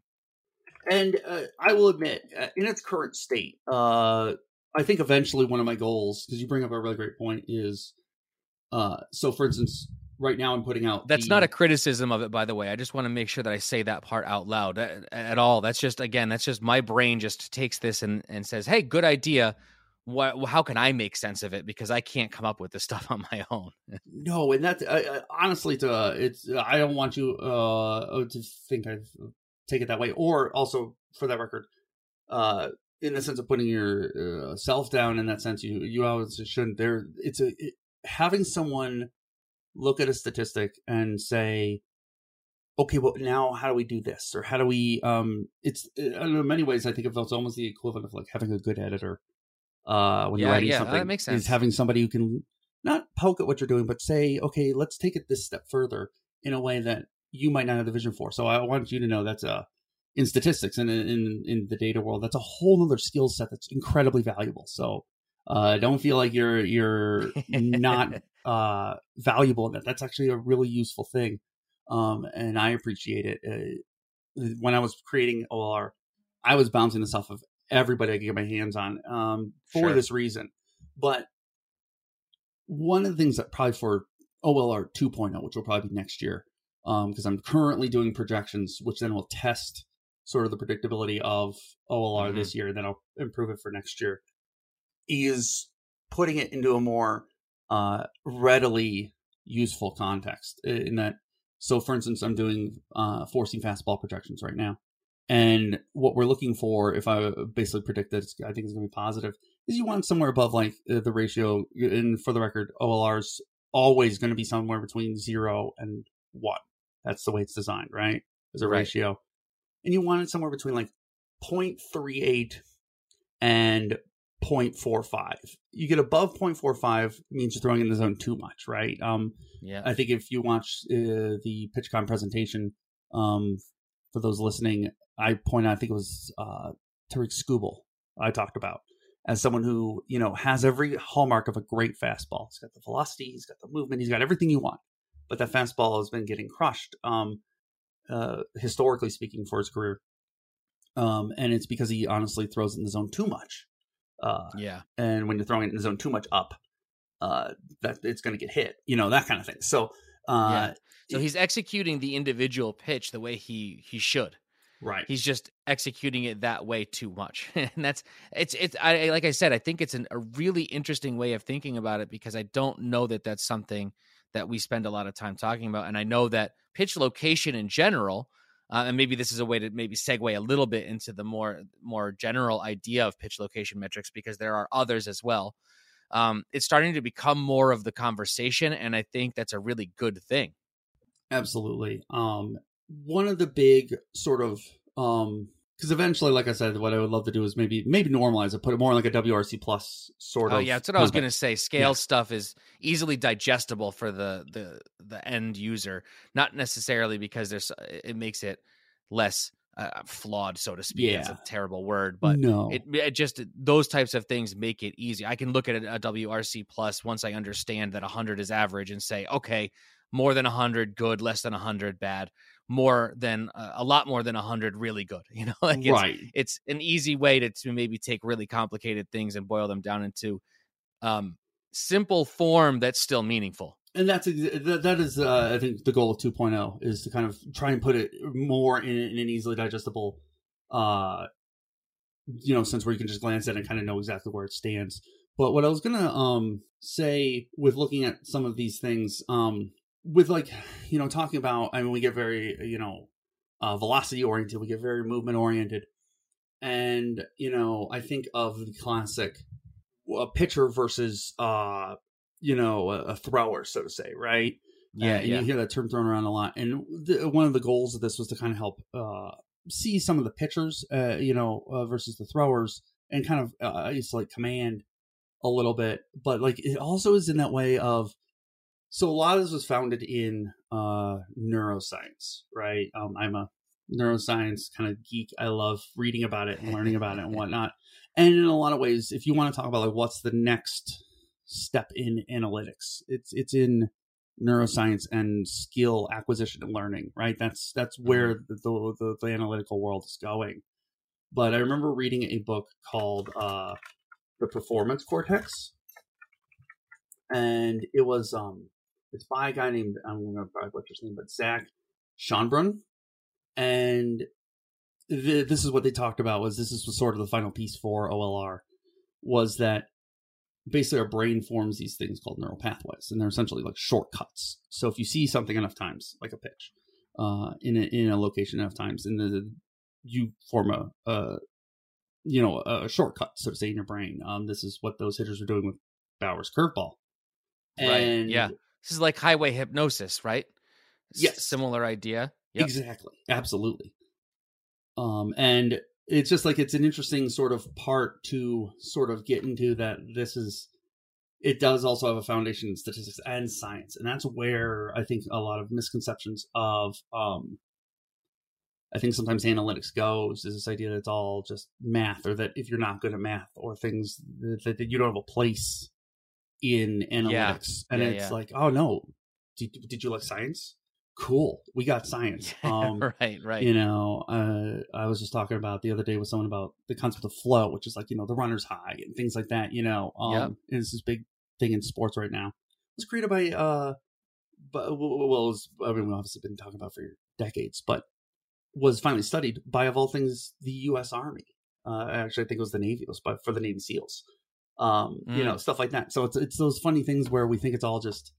And uh, i will admit uh, in its current state uh, i think eventually one of my goals because you bring up a really great point is uh, so for instance right now I'm putting out. That's the, not a criticism of it, by the way. I just want to make sure that I say that part out loud at, at, all. That's just again, that's just my brain just takes this and and says, "Hey, good idea." What? How can I make sense of it? Because I can't come up with this stuff on my own. no, and that's uh, honestly, to it's I don't want you uh to think I take it that way, or also for that record, uh in the sense of putting your uh, self down in that sense, you you always shouldn't. There, it's a it, having someone look at a statistic and say, okay, well now how do we do this, or how do we? Um, it's I don't know. In many ways, I think it's almost the equivalent of like having a good editor. Uh, when yeah, you're writing yeah, something, that makes sense. is having somebody who can not poke at what you're doing, but say, okay, let's take it this step further in a way that you might not have the vision for. So I want you to know that's a in statistics and in, in, in the data world, that's a whole other skill set that's incredibly valuable. So uh, don't feel like you're you're not uh, valuable in that. That's actually a really useful thing, um, and I appreciate it. Uh, when I was creating OLR, I was bouncing this off of everybody I could get my hands on um, for sure. this reason. But one of the things that probably for OLR 2.0, which will probably be next year, because um, I'm currently doing projections, which then will test sort of the predictability of OLR mm-hmm. this year, and then I'll improve it for next year is putting it into a more uh, readily useful context in that so for instance i'm doing uh, forcing fastball projections right now and what we're looking for if i basically predict that i think it's going to be positive is you want somewhere above like uh, the ratio and for the record olr's always going to be somewhere between zero and one. That's the way it's designed right? As a right. ratio. And you want it somewhere between like 0.38 and 0.45. You get above 0.45 means you're throwing in the zone too much, right? Um, yeah. I think if you watch uh, the PitchCon presentation, um, for those listening, I point out, I think it was uh, Tarik Skubal I talked about as someone who, you know, has every hallmark of a great fastball. He's got the velocity, he's got the movement, he's got everything you want. But that fastball has been getting crushed, um, uh, historically speaking, for his career. Um, and it's because he honestly throws in the zone too much. Uh, yeah. And when you're throwing it in the zone too much up, uh, that it's going to get hit, you know, that kind of thing. So, uh, yeah. so he's executing the individual pitch the way he he should. Right. He's just executing it that way too much, and that's it's it's. I like I said, I think it's an, a really interesting way of thinking about it because I don't know that that's something that we spend a lot of time talking about, and I know that pitch location in general uh, and maybe this is a way to maybe segue a little bit into the more more general idea of pitch location metrics because there are others as well. Um, it's starting to become more of the conversation, and I think that's a really good thing. Absolutely. Um, one of the big sort of um, because eventually, like I said, what I would love to do is maybe maybe normalize it, put it more like a WRC plus sort oh, of. Oh yeah, that's what I was going to say. Scale yeah. stuff is easily digestible for the the the end user, not necessarily because there's it makes it less uh, flawed, so to speak. Yeah. It's a terrible word, but no, it, it, just those types of things make it easy. I can look at a, a WRC plus once I understand that 100 is average and say, okay, more than 100 good, less than 100 bad more than uh, a lot more than 100 really good you know like it's, right it's an easy way to, to maybe take really complicated things and boil them down into um simple form that's still meaningful and that's that, is uh, I think the goal of 2.0 is to kind of try and put it more in, in an easily digestible uh you know sense where you can just glance at it and kind of know exactly where it stands. But what I was gonna um say with looking at some of these things um with like you know talking about I mean we get very you know uh, velocity oriented we get very movement oriented. And you know I think of the classic a pitcher versus uh you know a, a thrower so to say right? Yeah, and yeah. you hear that term thrown around a lot. And the, one of the goals of this was to kind of help uh see some of the pitchers uh you know uh, versus the throwers and kind of uh, isolate command a little bit. But like it also is in that way of so a lot of this was founded in uh neuroscience right? Um i'm a neuroscience kind of geek. I love reading about it and learning about it and whatnot. And in a lot of ways if you want to talk about like what's the next step in analytics it's it's in neuroscience and skill acquisition and learning right? That's that's where the the, the, the analytical world is going. But i remember reading a book called uh the performance cortex. And it was um it's by a guy named i'm gonna probably butcher his name but zach schonbrun and th- this is what they talked about was this is sort of the final piece for olr was that basically our brain forms these things called neural pathways and they're essentially like shortcuts. So if you see something enough times like a pitch uh in a, in a location enough times and the you form a, a you know a shortcut so to say in your brain. Um this is what those hitters are doing with bauer's curveball. Right, and yeah. This is like highway hypnosis, right? S- Yes. Similar idea. Yep. Exactly. Absolutely. Um, and it's just like it's an interesting sort of part to sort of get into that this is it does also have a foundation in statistics and science. And that's where I think a lot of misconceptions of um I think sometimes analytics goes is this idea that it's all just math or that if you're not good at math or things that, that you don't have a place in analytics. And Yeah, it's yeah. like, oh no, did, did you like science? Cool. We got science. Um, right, right. you know uh, i was just talking about the other day with someone about the concept of flow which is like you know the runner's high and things like that you know um Yep. and it's this big thing in sports right now it was created by uh but well it was i mean we've obviously been talking about for decades but was finally studied by of all things the u.s army uh actually i think it was the navy it was by, for the navy seals um you Mm. know stuff like that so it's it's those funny things where we think it's all just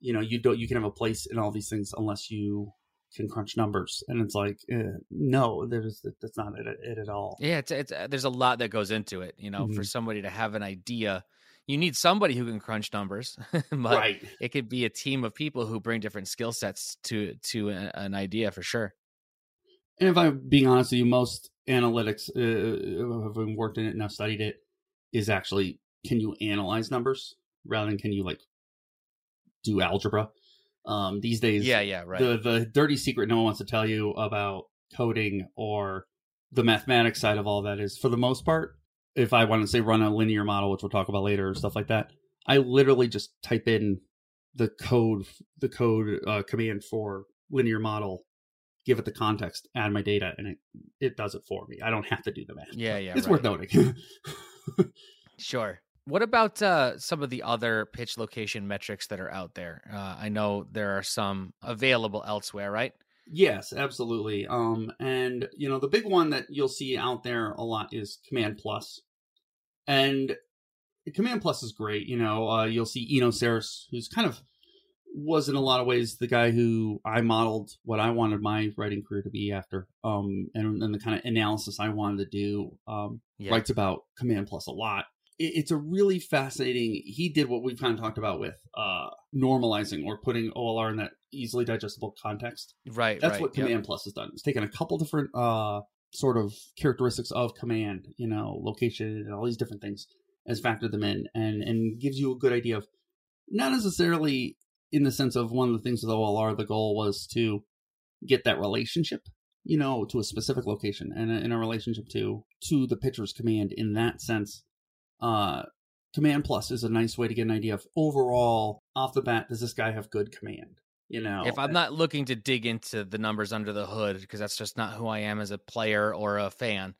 you know you don't you can have a place in all these things unless you can crunch numbers and it's like uh, no there's that's not it, it at all Yeah, it's, it's uh, there's a lot that goes into it. You know, for Mhm. somebody to have an idea, you need somebody who can crunch numbers, but right it could be a team of people who bring different skill sets to to a, an idea for sure. and if i'm being honest with you most analytics uh, having worked in it and i've studied it is actually can you analyze numbers rather than can you like do algebra um these days Yeah, yeah, right. the the dirty secret no one wants to tell you about coding or the mathematics side of all that is for the most part if i want to say run a linear model which we'll talk about later or stuff like that i literally just type in the code the code uh, command for linear model give it the context add my data and it it does it for me i don't have to do the math yeah, yeah. it's right. worth noting Sure. What about uh, some of the other pitch location metrics that are out there? Uh, I know there are some available elsewhere, right? Yes, absolutely. Um, and you know, the big one that you'll see out there a lot is Command Plus, and Command Plus is great. You know, uh, you'll see Eno Sarris, who's kind of was in a lot of ways the guy who I modeled what I wanted my writing career to be after, um, and, and the kind of analysis I wanted to do. Um, Yeah. writes about Command Plus a lot. It, it's a really fascinating. He did what we've kind of talked about with uh, normalizing or putting OLR in that easily digestible context. Right. That's right. what yep. Command Plus has done. It's taken a couple different uh, sort of characteristics of command, you know, location and all these different things, has factored them in and and gives you a good idea of not necessarily in the sense of one of the things with OLR. The goal was to get that relationship, you know, to a specific location and in a relationship to to the pitcher's command. In that sense, uh, Command Plus is a nice way to get an idea of overall off the bat. Does this guy have good command? You know, If I'm not looking to dig into the numbers under the hood, because that's just not who I am as a player or a fan,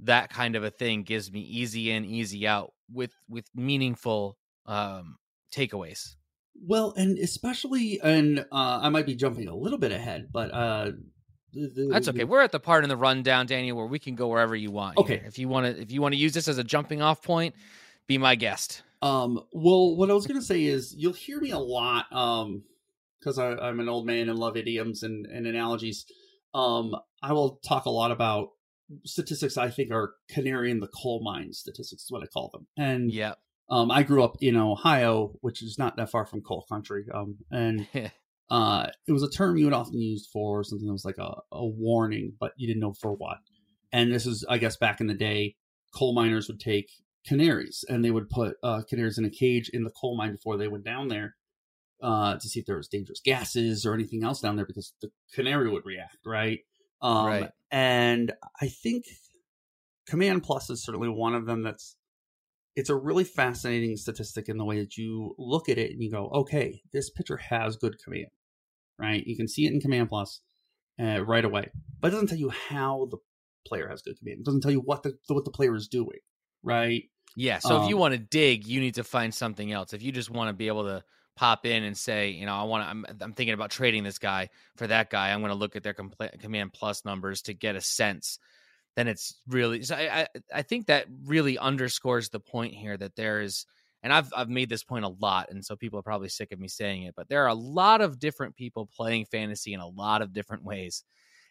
that kind of a thing gives me easy in, easy out with with meaningful um, takeaways. Well, and especially, and uh, I might be jumping a little bit ahead, but uh, the, that's okay. We're at the part in the rundown, Daniel, where we can go wherever you want. Okay, here. if you want to, if you want to use this as a jumping off point, be my guest. Um, well, what I was going to say is you'll hear me a lot, um, because I'm an old man and love idioms and, and analogies. Um, I will talk a lot about statistics I think are canary in the coal mine statistics is what I call them. And yeah, um, I grew up in Ohio, which is not that far from coal country. Um, and uh, it was a term you would often use for something that was like a, a warning, but you didn't know for what. And this is, I guess, back in the day, coal miners would take canaries and they would put uh, canaries in a cage in the coal mine before they went down there uh, to see if there was dangerous gases or anything else down there because the canary would react, right? Um, right. And I think Command Plus is certainly one of them that's it's a really fascinating statistic in the way that you look at it and you go, okay, this pitcher has good command, right? You can see it in Command Plus uh, right away, but it doesn't tell you how the player has good command. It doesn't tell you what the what the player is doing, right? Yeah. So um, if you um want to dig, you need to find something else. If you just want to be able to pop in and say, you know, I want to, I'm, I'm thinking about trading this guy for that guy. I'm going to look at their compl- command plus numbers to get a sense. Then it's really, so I, I, I think that really underscores the point here that there is, and I've, I've made this point a lot. And so people are probably sick of me saying it, but there are a lot of different people playing fantasy in a lot of different ways.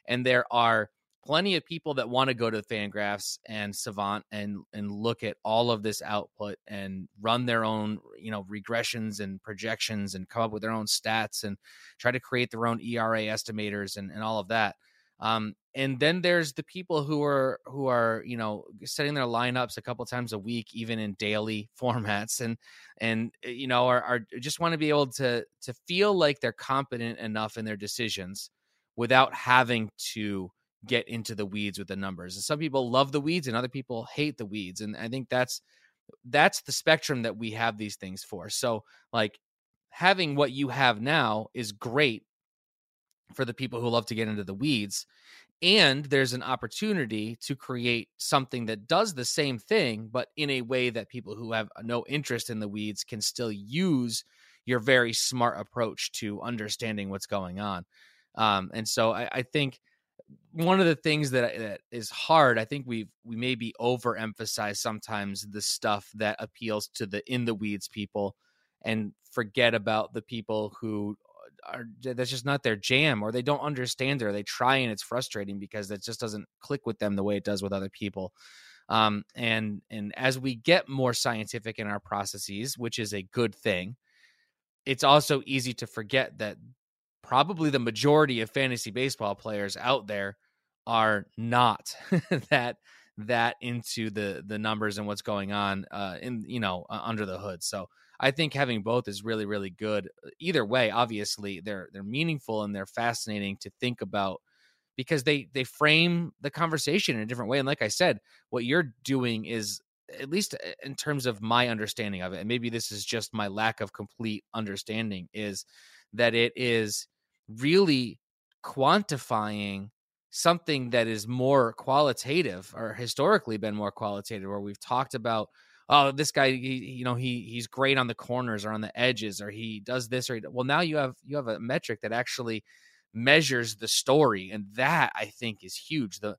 And there are plenty of people that want to go to the Fangraphs and Savant and and look at all of this output and run their own you know regressions and projections and come up with their own stats and try to create their own ERA estimators and, and all of that. Um, and then there's the people who are who are you know setting their lineups a couple times a week, even in daily formats, and and eh, you know are, are just want to be able to to feel like they're competent enough in their decisions without having to get into the weeds with the numbers. And some people love the weeds and other people hate the weeds. And I think that's that's the spectrum that we have these things for. So like having what you have now is great for the people who love to get into the weeds. And there's an opportunity to create something that does the same thing, but in a way that people who have no interest in the weeds can still use your very smart approach to understanding what's going on. Um, and so I, I think one of the things that, that is hard, I think we've we maybe overemphasize sometimes the stuff that appeals to the in the weeds people, and forget about the people who are that's just not their jam, or they don't understand it, or they try and it's frustrating because it just doesn't click with them the way it does with other people. Um, and and as we get more scientific in our processes, which is a good thing, it's also easy to forget that probably the majority of fantasy baseball players out there are not that that into the the numbers and what's going on uh in you know uh, under the hood so i think having both is really really good. Either way obviously they're they're meaningful and they're fascinating to think about because they they frame the conversation in a different way. And like i said what you're doing is at least uh, in terms of my understanding of it and maybe this is just my lack of complete understanding is that it is really quantifying something that is more qualitative or historically been more qualitative where we've talked about oh this guy he, you know he he's great on the corners or on the edges or he does this or he, well now you have you have a metric that actually measures the story and that i think is huge. The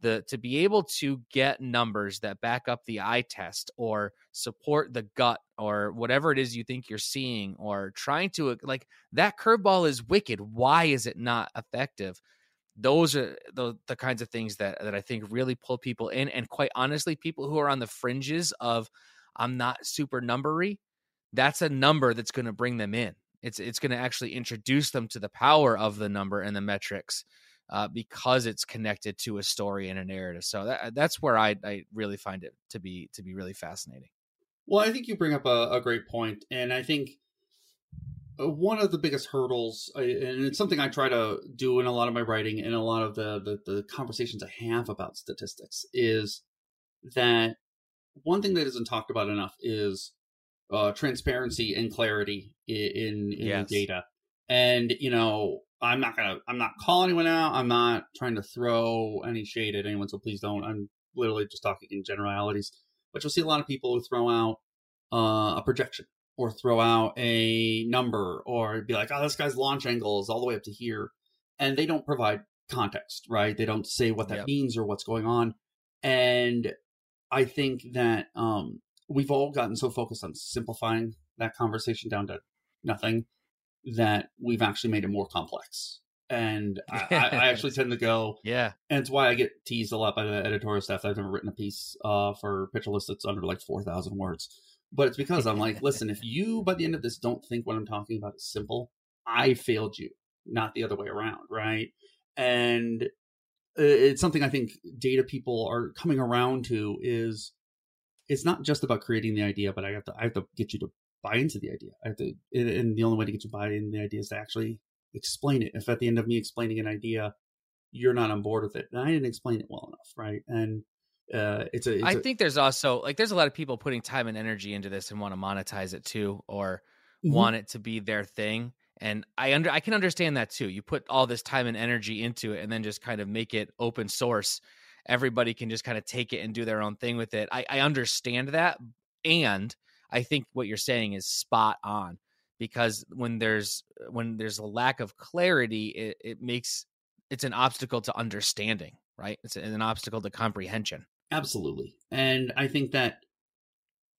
the to be able to get numbers that back up the eye test or support the gut or whatever it is you think you're seeing or trying to like that curveball is wicked. Why is it not effective those are the, the kinds of things that that I think really pull people in and quite honestly people who are on the fringes of I'm not super numbery that's a number that's going to bring them in it's it's going to actually introduce them to the power of the number and the metrics uh, because it's connected to a story and a narrative. So that, that's where I, I really find it to be to be really fascinating. Well, I think you bring up a, a great point, and I think one of the biggest hurdles, and it's something I try to do in a lot of my writing and a lot of the, the, the conversations I have about statistics, is that one thing that isn't talked about enough is uh, transparency and clarity in, in, yes. data. And you know, I'm not gonna I'm not calling anyone out. I'm not trying to throw any shade at anyone, so please don't. I'm literally just talking in generalities. But you'll see a lot of people who throw out uh, a projection or throw out a number or be like, oh, this guy's launch angle is all the way up to here. And they don't provide context, right? They don't say what that yep. means or what's going on. And I think that um, we've all gotten so focused on simplifying that conversation down to nothing that we've actually made it more complex. And I, I, actually tend to go, yeah. And it's why I get teased a lot by the editorial staff. I've never written a piece uh, for Pitcher List that's under like 4,000 words. But it's because I'm like, listen, if you by the end of this don't think what I'm talking about is simple, I failed you, not the other way around, right? And uh, it's something I think data people are coming around to is it's not just about creating the idea, but I have to I have to get you to buy into the idea. I have to, and the only way to get you to buy into the idea is to actually explain it. If at the end of me explaining an idea, you're not on board with it, then I didn't explain it well enough, right? And uh, it's a. It's I think there's also like there's a lot of people putting time and energy into this and want to monetize it too, or mm-hmm. want it to be their thing. And I under I can understand that too. You put all this time and energy into it, and then just kind of make it open source. Everybody can just kind of take it and do their own thing with it. I, I understand that, and I think what you're saying is spot on because when there's when there's a lack of clarity, it, it makes it's an obstacle to understanding, right? It's an obstacle to comprehension. Absolutely, and I think that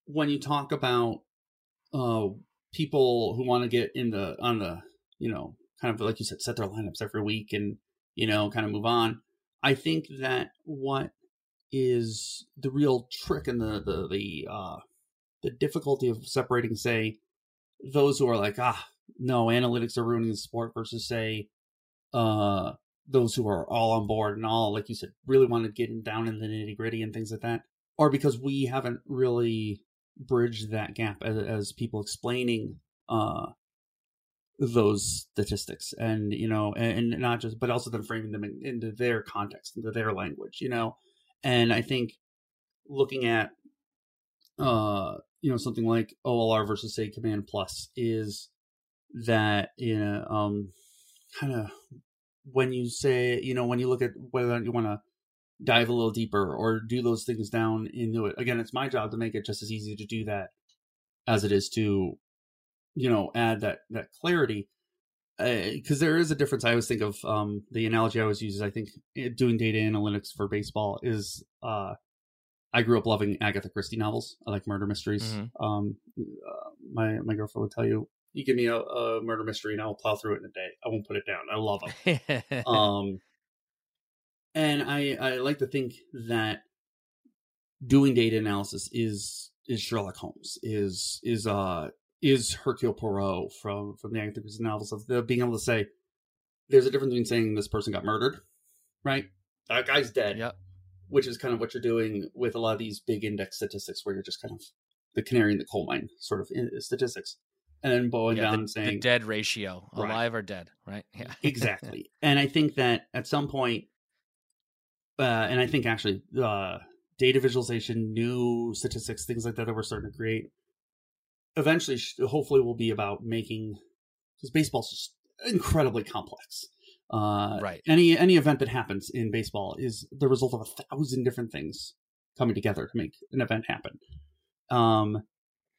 when you talk about uh, people who want to get in the on the you know kind of like you said set their lineups every week and you know kind of move on, I think that what is the real trick and the the the uh, the difficulty of separating, say, those who are like, ah, no, analytics are ruining the sport versus say, uh, those who are all on board and all, like you said, really want to get down in the nitty gritty and things like that, or because we haven't really bridged that gap as, as people explaining uh, those statistics and you know and, and, not just but also then framing them in, into their context into their language you know? And i think looking at uh you know something like OLR versus say Command Plus is that you know um kind of when you say you know when you look at whether you want to dive a little deeper or do those things down into it again it's my job to make it just as easy to do that as it is to you know add that that clarity because uh, there is a difference i always think of um the analogy i always use is i think eh, doing data analytics for baseball is uh I grew up loving Agatha Christie novels. I like murder mysteries. Mm-hmm. Um, uh, my my girlfriend would tell you, you give me a, a, murder mystery and I will plow through it in a day. I won't put it down. I love them. um, and I I like to think that doing data analysis is is Sherlock Holmes is is uh is Hercule Poirot from from the Agatha Christie novels of the, being able to say there's a difference between saying this person got murdered, right? That guy's dead. Yep which is kind of what you're doing with a lot of these big index statistics where you're just kind of the canary in the coal mine sort of statistics and then bowing yeah, down the, and saying the dead ratio alive or dead right? Yeah. Exactly. And i think that at some point uh, and i think actually uh, data visualization new statistics things like that that we're starting to create eventually hopefully will be about making because baseball's just incredibly complex. Uh, right. Any any event that happens in baseball is the result of a thousand different things coming together to make an event happen. Um,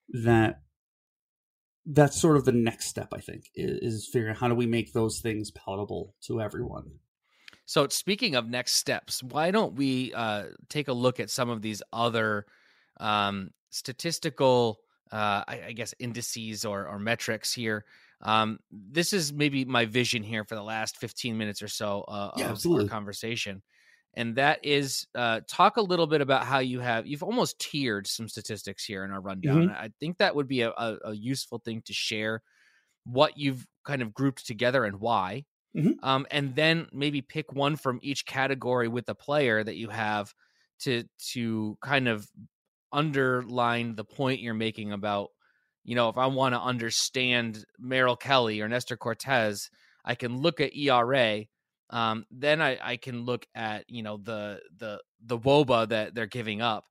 that that's sort of the next step. I think is, is figuring out how do we make those things palatable to everyone. So speaking of next steps, why don't we uh, take a look at some of these other um, statistical, uh, I, I, guess, indices or, or metrics here um, this is maybe my vision here for the last 15 minutes or so uh, yeah, of absolutely. our conversation. And that is uh, talk a little bit about how you have you've almost tiered some statistics here in our rundown. Mm-hmm. I think that would be a, a, a, useful thing to share what you've kind of grouped together and why. Mm-hmm. Um, and then maybe pick one from each category with the player that you have to to kind of underline the point you're making about you know, if I want to understand Merrill Kelly or Nestor Cortes, I can look at ERA. Um, then I, I can look at you know the the the woba that they're giving up.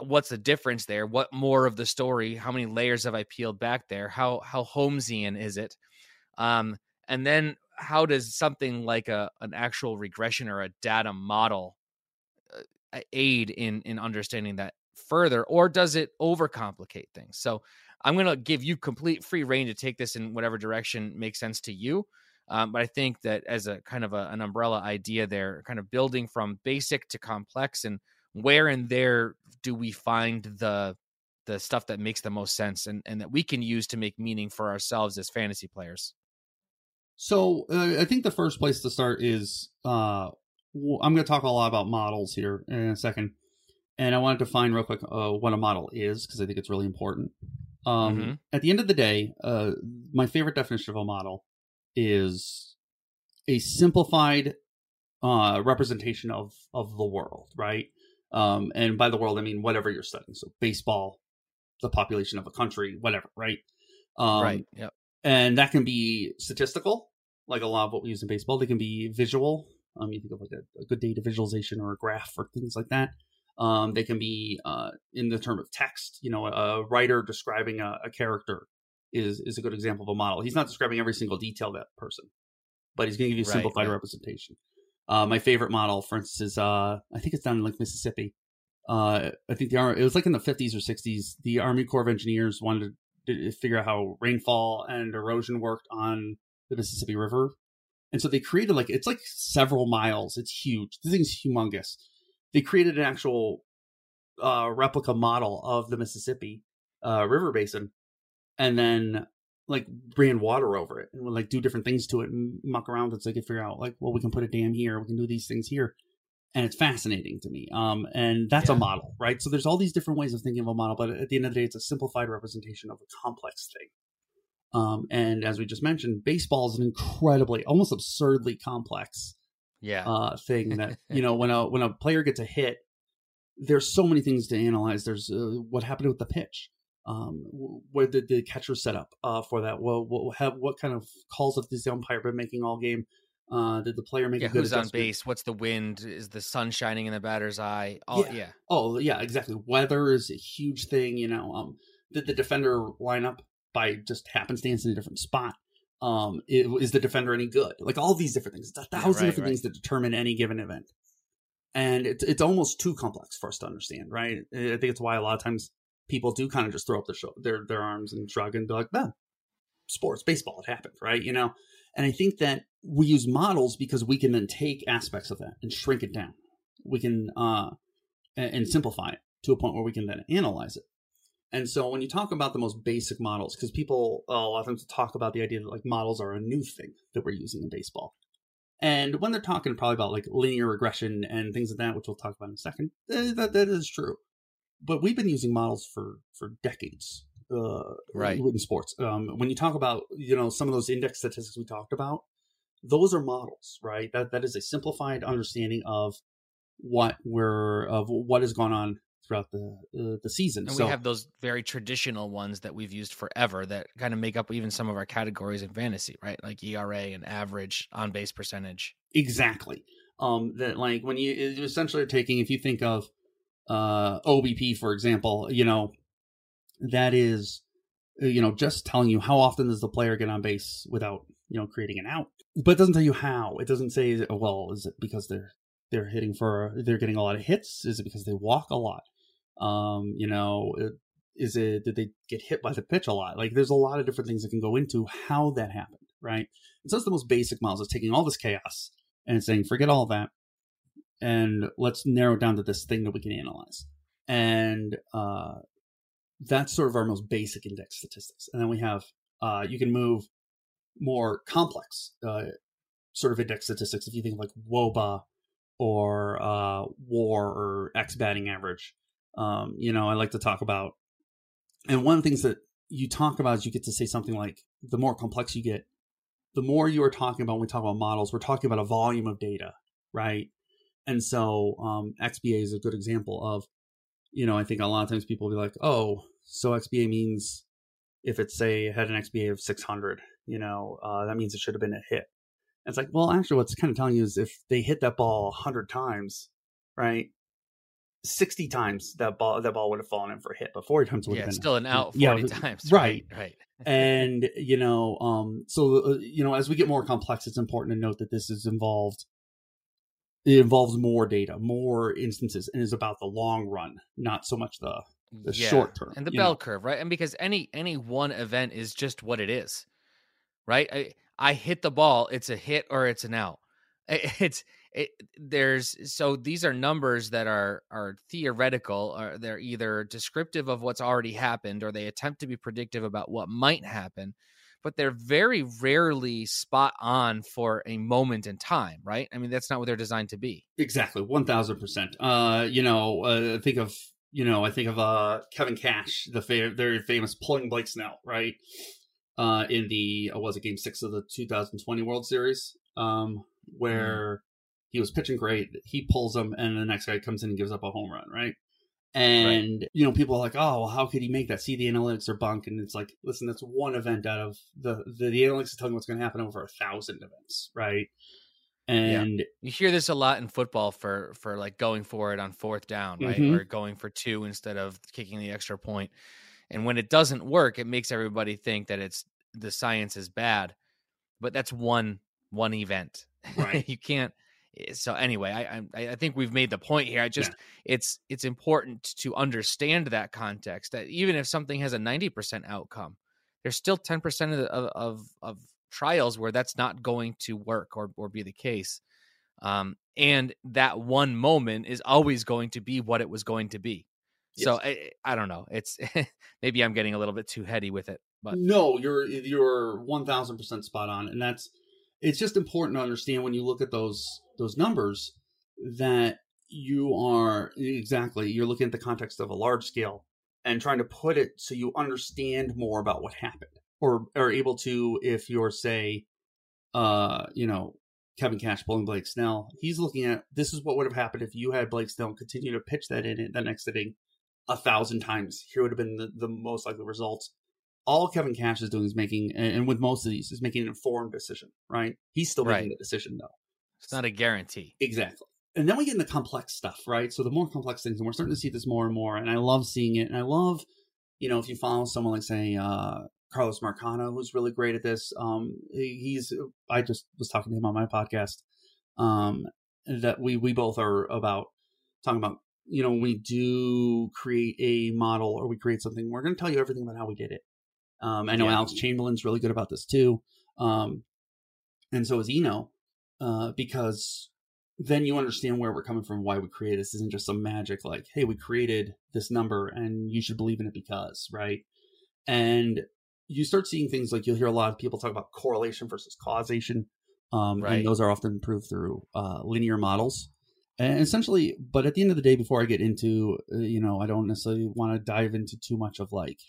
What's the difference there? What more of the story? How many layers have I peeled back there? How how Holmesian is it? Um, and then how does something like a an actual regression or a data model uh, aid in in understanding that further, or does it overcomplicate things? So I'm going to give you complete free reign to take this in whatever direction makes sense to you. Um, but I think that as a kind of a, an umbrella idea there, kind of building from basic to complex, and where and there do we find the the stuff that makes the most sense and, and that we can use to make meaning for ourselves as fantasy players? So uh, I think the first place to start is uh, I'm going to talk a lot about models here in a second, and I wanted to define real quick uh, what a model is because I think it's really important. Um, mm-hmm. At the end of the day, uh, my favorite definition of a model is a simplified uh, representation of of the world, right? Um, and by the world, I mean whatever you're studying. So baseball, the population of a country, whatever, right? Um, right. Yep. And that can be statistical, like a lot of what we use in baseball. They can be visual. Um, you think of like a, a good data visualization or a graph or things like that. Um, they can be uh, in the term of text. You know, a writer describing a, a, character is is a good example of a model. He's not describing every single detail of that person, but he's going to give you a right, simplified right. representation. Uh, my favorite model, for instance, is uh, I think it's down in like Mississippi. Uh, I think the army it was like in the 50s or 60s. The Army Corps of Engineers wanted to figure out how rainfall and erosion worked on the Mississippi River, and so they created like it's like several miles. It's huge. The thing's humongous they created an actual uh, replica model of the Mississippi uh, River basin, and then like ran water over it and would like do different things to it and muck around with it so they could figure out like, well, we can put a dam here, we can do these things here. And it's fascinating to me. Um, and that's yeah. a model, right? So there's all these different ways of thinking of a model, but at the end of the day, it's a simplified representation of a complex thing. Um, and as we just mentioned, baseball is an incredibly, almost absurdly complex yeah uh, thing that you know when a when a player gets a hit, there's so many things to analyze. There's uh, what happened with the pitch. Um, where did the catcher set up uh, for that? Well, what have what kind of calls have this umpire been making all game? Uh, did the player make yeah, a good who's on base? What's the wind? Is the sun shining in the batter's eye? All, yeah. yeah. Oh, yeah, exactly. Weather is a huge thing. You know, um, did the defender line up by just happenstance in a different spot? um, is the defender any good? Like all these different things. It's a thousand yeah, right, different right. things that determine any given event. And it's it's almost too complex for us to understand, right? I think it's why a lot of times people do kind of just throw up their show, their their arms and shrug and be like, "No, sports, baseball, it happened, right?" You know. And I think that we use models because we can then take aspects of that and shrink it down. We can uh, and, and simplify it to a point where we can then analyze it. And so when you talk about the most basic models, because people uh, a lot of times talk about the idea that like models are a new thing that we're using in baseball. And when they're talking probably about like linear regression and things like that, which we'll talk about in a second, eh, that, that is true. But we've been using models for for decades, uh, right? In sports, um, when you talk about you know some of those index statistics we talked about, those are models, right? That that is a simplified understanding of what we're of what has gone on throughout the uh, the season. And so, we have those very traditional ones that we've used forever that kind of make up even some of our categories in fantasy, right? Like ERA and average on base percentage. Exactly. Um, that like when you essentially are taking, if you think of uh, OBP, for example, you know, that is, uh, you know, just telling you how often does the player get on base without, you know, creating an out. But it doesn't tell you how. It doesn't say, well, is it because they're they're hitting for they're getting a lot of hits? Is it because they walk a lot? Um, you know, is it did they get hit by the pitch a lot? Like, there's a lot of different things that can go into how that happened, right? And so it's the most basic models. It's taking all this chaos and saying, forget all that, and let's narrow down to this thing that we can analyze. And uh, that's sort of our most basic index statistics. And then we have uh, you can move more complex uh, sort of index statistics if you think like WOBA or uh, WAR or X batting average um, you know, I like to talk about, and one of the things that you talk about is you get to say something like the more complex you get, the more you are talking about when we talk about models, we're talking about a volume of data, right? And so um, XBA is a good example of, you know, I think a lot of times people will be like, oh, so XBA means if it's say had an XBA of 600, you know, uh, that means it should have been a hit. And it's like, well, actually, what's kind of telling you is if they hit that ball 100 times, right? 60 times that ball that ball would have fallen in for a hit, but 40 times would yeah, have been still an out 40 yeah, times. Right. Right. right. and you know, um so uh, you know, as we get more complex, it's important to note that this is involved it involves more data, more instances, and is about the long run, not so much the the yeah. short term and the bell know? curve, right? And because any any one event is just what it is, right? I I hit the ball, it's a hit or it's an out. It's it, there's so these are numbers that are are theoretical or they're either descriptive of what's already happened or they attempt to be predictive about what might happen but they're very rarely spot on for a moment in time, right? I mean, that's not what they're designed to be. Exactly, one thousand percent. Uh, you know, uh, think of you know, I think of uh Kevin Cash, the fa- very famous pulling Blake Snell, right? Uh, in the uh, was it Game Six of the 2020 World Series, um, mm-hmm. where mm. he was pitching great, he pulls him, and the next guy comes in and gives up a home run, right? And right. you know, people are like, "Oh, well, how could he make that?" See, the analytics are bunk, and it's like, listen, that's one event out of the the, the analytics are telling you what's going to happen over a thousand events, right? And yeah. you hear this a lot in football for for like going for it on fourth down, right, mm-hmm. or going for two instead of kicking the extra point. And when it doesn't work, it makes everybody think that it's the science is bad, but that's one one event. Right. you can't so anyway, I, I, I think we've made the point here. I just yeah. it's it's important to understand that context that even if something has a ninety percent outcome, there's still ten percent of, of of trials where that's not going to work or or be the case. Um, and that one moment is always going to be what it was going to be. Yes. So I, I don't know. It's maybe I'm getting a little bit too heady with it, but no, you're you're one thousand percent spot on, and that's it's just important to understand when you look at those those numbers that you are exactly you're looking at the context of a large scale and trying to put it so you understand more about what happened or are able to if you're say uh you know Kevin Cash pulling Blake Snell he's looking at this is what would have happened if you had Blake Snell continue to pitch that in it the next inning a thousand times. Here would have been the, the most likely results. All Kevin Cash is doing is making and with most of these is making an informed decision right? He's still making right. the decision though it's not a guarantee. Exactly. And then we get into complex stuff, right? So the more complex things, and we're starting to see this more and more. And I love seeing it. And I love, you know, if you follow someone like, say, uh, Carlos Marcano, who's really great at this. Um, he's, I just was talking to him on my podcast. Um, that we we both are about talking about you know when we do create a model or we create something we're going to tell you everything about how we did it um, i know yeah. alex chamberlain's really good about this too um, and so is eno uh, because then you understand where we're coming from, why we created this. isn't just some magic like, hey, we created this number and you should believe in it because, right? And you start seeing things like you'll hear a lot of people talk about correlation versus causation. Um, right. And those are often proved through uh, linear models. And essentially, but at the end of the day, before I get into, uh, you know, I don't necessarily want to dive into too much of like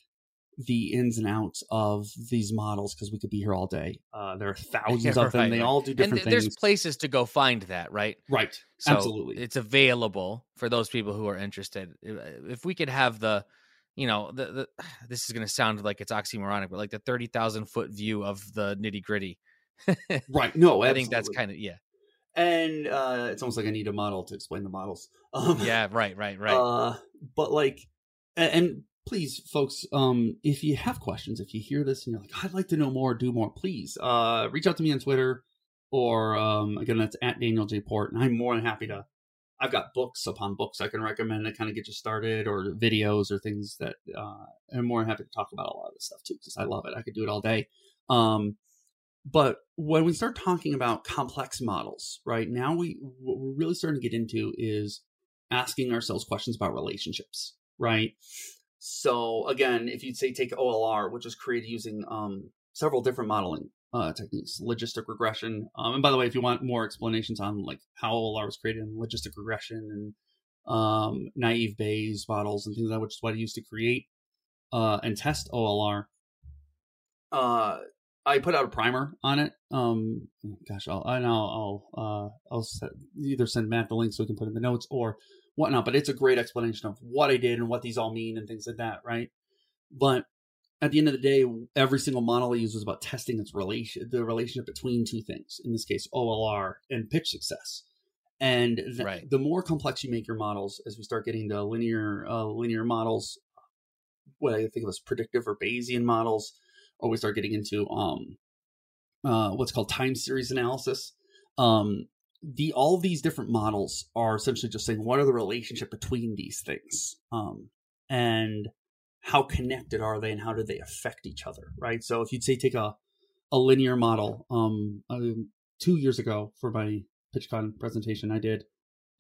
the ins and outs of these models because we could be here all day. Uh, there are thousands yeah, of them. Right, they all do different and things. There's places to go find that, right? Right. So Absolutely. It's available for those people who are interested. If we could have the, you know, the, the this is going to sound like it's oxymoronic, but like the thirty thousand foot view of the nitty gritty. right. No, I think that's kind of yeah. And uh, it's almost like I need a model to explain the models. Um, yeah. Right. Right. Right. Uh, but like, and please folks um if you have questions if you hear this and you're like i'd like to know more do more please uh reach out to me on twitter or um again that's at daniel j. Port and i'm more than happy to i've got books upon books i can recommend to kind of get you started or videos or things that uh i'm more than happy to talk about a lot of this stuff too because i love it i could do it all day. Um but when we start talking about complex models right now we what we're really starting to get into is asking ourselves questions about relationships right so again, if you'd say take OLR, which is created using um, several different modeling uh, techniques, logistic regression. Um, and by the way, if you want more explanations on like how OLR was created in logistic regression and um, naive Bayes models and things like that, which is what I used to create uh, and test OLR. Uh, I put out a primer on it. Um, gosh, I'll, I'll, I'll, uh, I'll either send Matt the link so we can put in the notes, or whatnot. But it's a great explanation of what I did and what these all mean and things like that, right? But at the end of the day, every single model I use was about testing its relation, the relationship between two things. In this case, OLR and pitch success. And th- right. the more complex you make your models, as we start getting to linear uh, linear models, what I think of as predictive or Bayesian models, or we start getting into um, uh, what's called time series analysis. Um, the all these different models are essentially just saying what are the relationship between these things um, and how connected are they and how do they affect each other, right? So if you'd say take a a linear model, um, two years ago for my PitchCon presentation, I did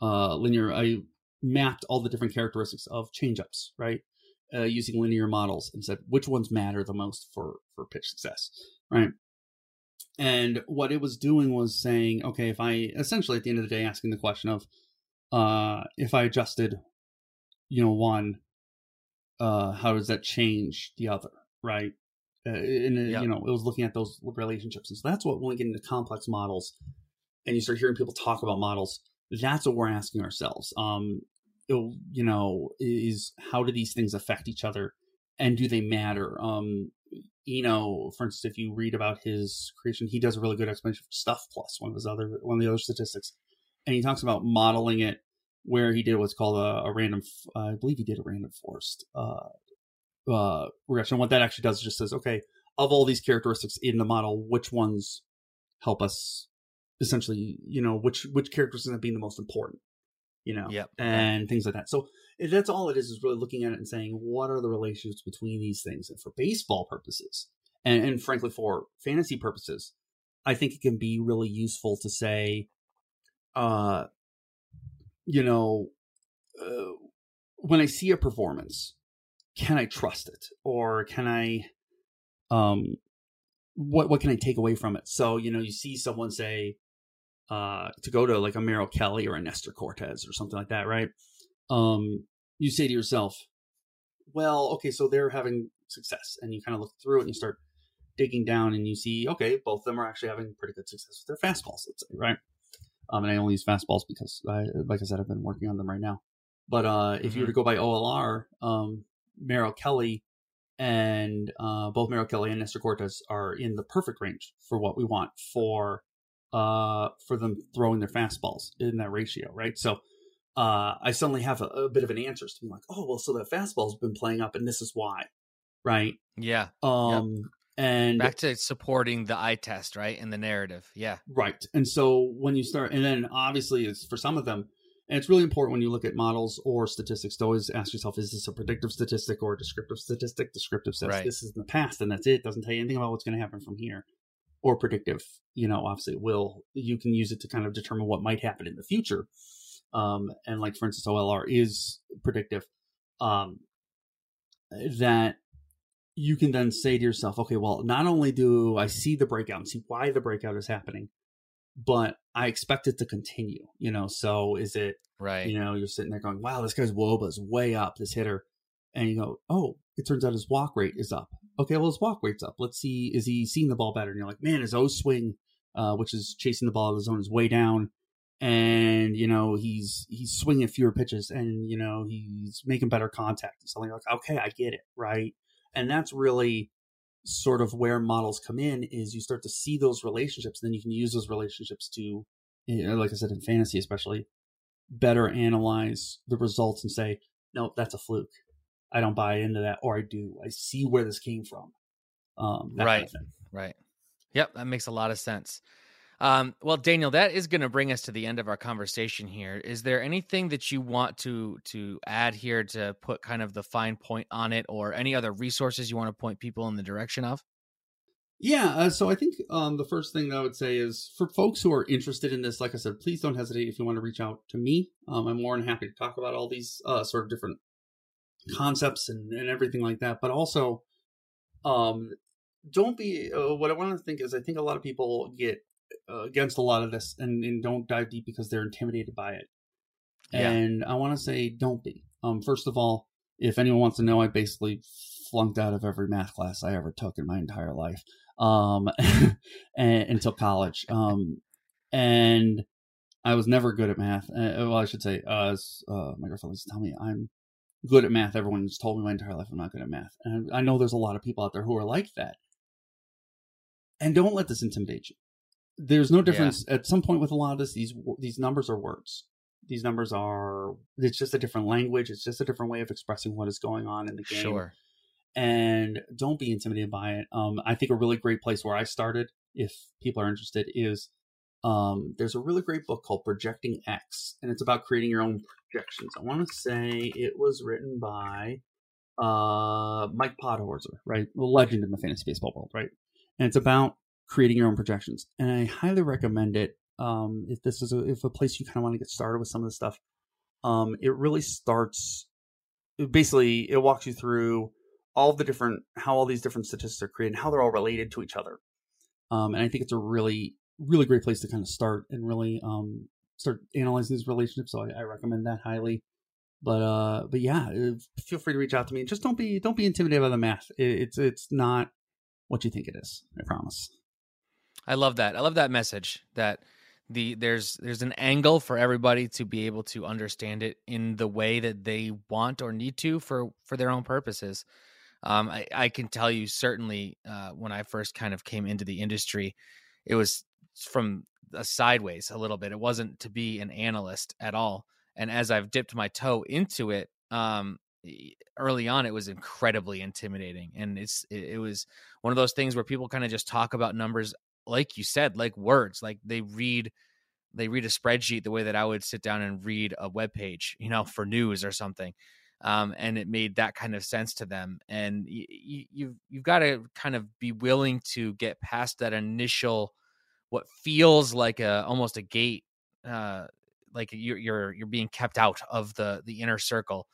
uh, linear. I mapped all the different characteristics of changeups, right, uh, using linear models, and said which ones matter the most for for pitch success, right. And what it was doing was saying, okay, if I essentially at the end of the day asking the question of, uh, if I adjusted, you know, one, uh, how does that change the other, right? Uh, and uh, yep. you know, it was looking at those relationships, and so that's what when we get into complex models, and you start hearing people talk about models, that's what we're asking ourselves. Um, you know, is how do these things affect each other, and do they matter? Um, you know, for instance, if you read about his creation, he does a really good explanation for Stuff Plus, one of his other one of the other statistics, and he talks about modeling it where he did what's called a, a random, uh, I believe he did a random forest uh, uh, regression. What that actually does is just says, okay, of all these characteristics in the model, which ones help us essentially, you know, which which characteristics end up being the most important, you know, yep. and things like that. So that's all it is is really looking at it and saying what are the relationships between these things? And for baseball purposes and, and frankly for fantasy purposes i think it can be really useful to say uh you know uh, when i see a performance can i trust it? Or can i um what what can i take away from it? So you know you see someone say uh to go to like a Merrill Kelly or a Nestor Cortes or something like that right um, you say to yourself, well, okay, so they're having success. And you kind of look through it and you start digging down and you see, okay, both of them are actually having pretty good success with their fastballs, let's say, right? Um, and I only use fastballs because, I, like I said, I've been working on them right now. But uh, if mm-hmm. you were to go by OLR, um, Merrill Kelly and uh, both Merrill Kelly and Nestor Cortes are in the perfect range for what we want for uh, for them throwing their fastballs in that ratio, right? So uh, I suddenly have a, a, bit of an answer to be like, oh, well, so the fastball's been playing up, and this is why, right? Yeah. Um, yep. and back to supporting the eye test, right, and the narrative, yeah, right. And so when you start, and then obviously, it's for some of them, and it's really important when you look at models or statistics to always ask yourself, is this a predictive statistic or a descriptive statistic? Descriptive says right. this is in the past, and that's it. Doesn't tell you anything about what's going to happen from here. Or predictive, you know, obviously, it will you can use it to kind of determine what might happen in the future um, and like for instance OLR is predictive, um, that you can then say to yourself, okay, well, not only do I see the breakout and see why the breakout is happening, but I expect it to continue. You know, so is it right? You know, you're sitting there going, wow, this guy's woba is way up, this hitter, and you go, oh, it turns out his walk rate is up. Okay, well, his walk rate's up. Let's see, is he seeing the ball better? And you're like, man, his O swing, uh, which is chasing the ball out of the zone, is way down and you know he's he's swinging fewer pitches and you know he's making better contact and something like okay i get it right? And that's really sort of where models come in is you start to see those relationships and then you can use those relationships to you know, like i said in fantasy especially better analyze the results and say no that's a fluke. I don't buy into that or i do. I see where this came from um, right kind of right. Yep that makes a lot of sense um, well, Daniel, that is going to bring us to the end of our conversation here. Is there anything that you want to to add here to put kind of the fine point on it, or any other resources you want to point people in the direction of? Yeah, uh, so I think um, the first thing that I would say is for folks who are interested in this, like I said, please don't hesitate if you want to reach out to me. Um, I'm more than happy to talk about all these uh, sort of different concepts and, and everything like that. But also, um, don't be. Uh, what I want to think is, I think a lot of people get against a lot of this and, and don't dive deep because they're intimidated by it. Yeah. And I want to say, don't be. Um, first of all, if anyone wants to know, I basically flunked out of every math class I ever took in my entire life um, and, until college. Um, and I was never good at math. Uh, well, I should say, uh, as uh, my girlfriend used to tell me, I'm good at math. Everyone's told me my entire life I'm not good at math. And I know there's a lot of people out there who are like that. And don't let this intimidate you there's no difference yeah. at some point with a lot of this these these numbers are words these numbers are it's just a different language it's just a different way of expressing what is going on in the game sure and don't be intimidated by it um, i think a really great place where i started if people are interested is um, there's a really great book called projecting x and it's about creating your own projections i want to say it was written by uh, Mike Podhorzer, right? A legend in the fantasy baseball world, right? And it's about creating your own projections. And I highly recommend it. Um, if this is a, if a place you kind of want to get started with some of this stuff, um, it really starts. Basically, it walks you through all the different how all these different statistics are created, and how they're all related to each other. Um, and I think it's a really really great place to kind of start and really um, start analyzing these relationships. So I, I recommend that highly. But uh, but yeah, uh, feel free to reach out to me. Just don't be don't be intimidated by the math. It, it's it's not what you think it is. I promise. I love that. I love that message that the there's there's an angle for everybody to be able to understand it in the way that they want or need to for for their own purposes. Um, I, I can tell you certainly uh, when I first kind of came into the industry, it was from a sideways a little bit. It wasn't to be an analyst at all. And as I've dipped my toe into it, um, early on, it was incredibly intimidating. And it's it, it was one of those things where people kind of just talk about numbers, like you said, like words, like they read they read a spreadsheet the way that I would sit down and read a web page, you know, for news or something. Um, and it made that kind of sense to them. And y- y- you've you've got to kind of be willing to get past that initial, what feels like a almost a gate uh, like you're you're you're being kept out of the the inner circle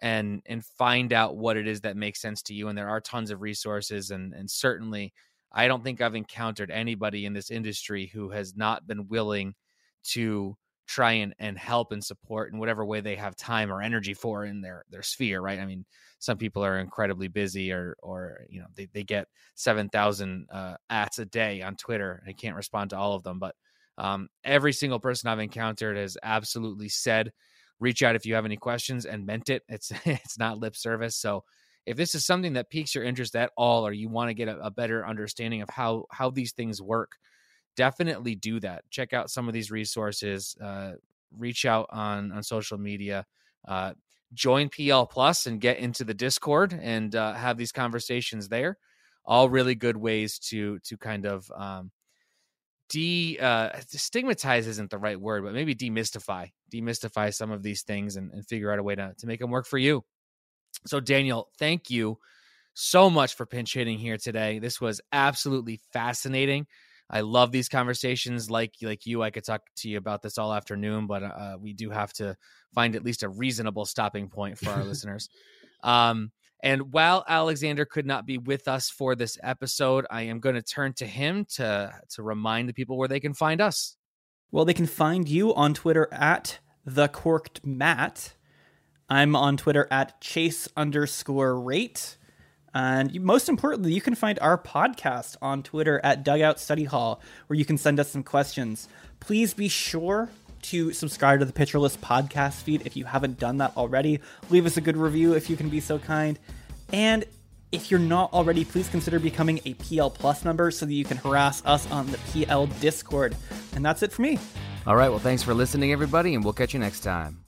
and and find out what it is that makes sense to you and there are tons of resources and and certainly I don't think I've encountered anybody in this industry who has not been willing to try and, and help and support in whatever way they have time or energy for in their their sphere right i mean some people are incredibly busy or or you know they, they get 7000 uh ats a day on twitter i can't respond to all of them but um, every single person I've encountered has absolutely said, "Reach out if you have any questions," and meant it. It's it's not lip service. So if this is something that piques your interest at all, or you want to get a, a better understanding of how how these things work, definitely do that. Check out some of these resources. Uh, reach out on on social media. Uh, join PL Plus and get into the Discord and uh, have these conversations there. All really good ways to to kind of um, de uh, stigmatize isn't the right word, but maybe demystify, demystify some of these things and, and figure out a way to, to make them work for you. So, Daniel, thank you so much for pinch hitting here today. This was absolutely fascinating. I love these conversations. Like like you, I could talk to you about this all afternoon, but uh, we do have to find at least a reasonable stopping point for our listeners. Um, and while Alexander could not be with us for this episode, I am going to turn to him to to remind the people where they can find us. Well, they can find you on Twitter at the corked Matt. I'm on Twitter at chase underscore rate. And most importantly, you can find our podcast on Twitter at Dugout Study Hall, where you can send us some questions. Please be sure to subscribe to the Pitcher List podcast feed if you haven't done that already. Leave us a good review if you can be so kind. And if you're not already, please consider becoming a PL Plus member so that you can harass us on the PL Discord. And that's it for me. All right. Well, thanks for listening, everybody, and we'll catch you next time.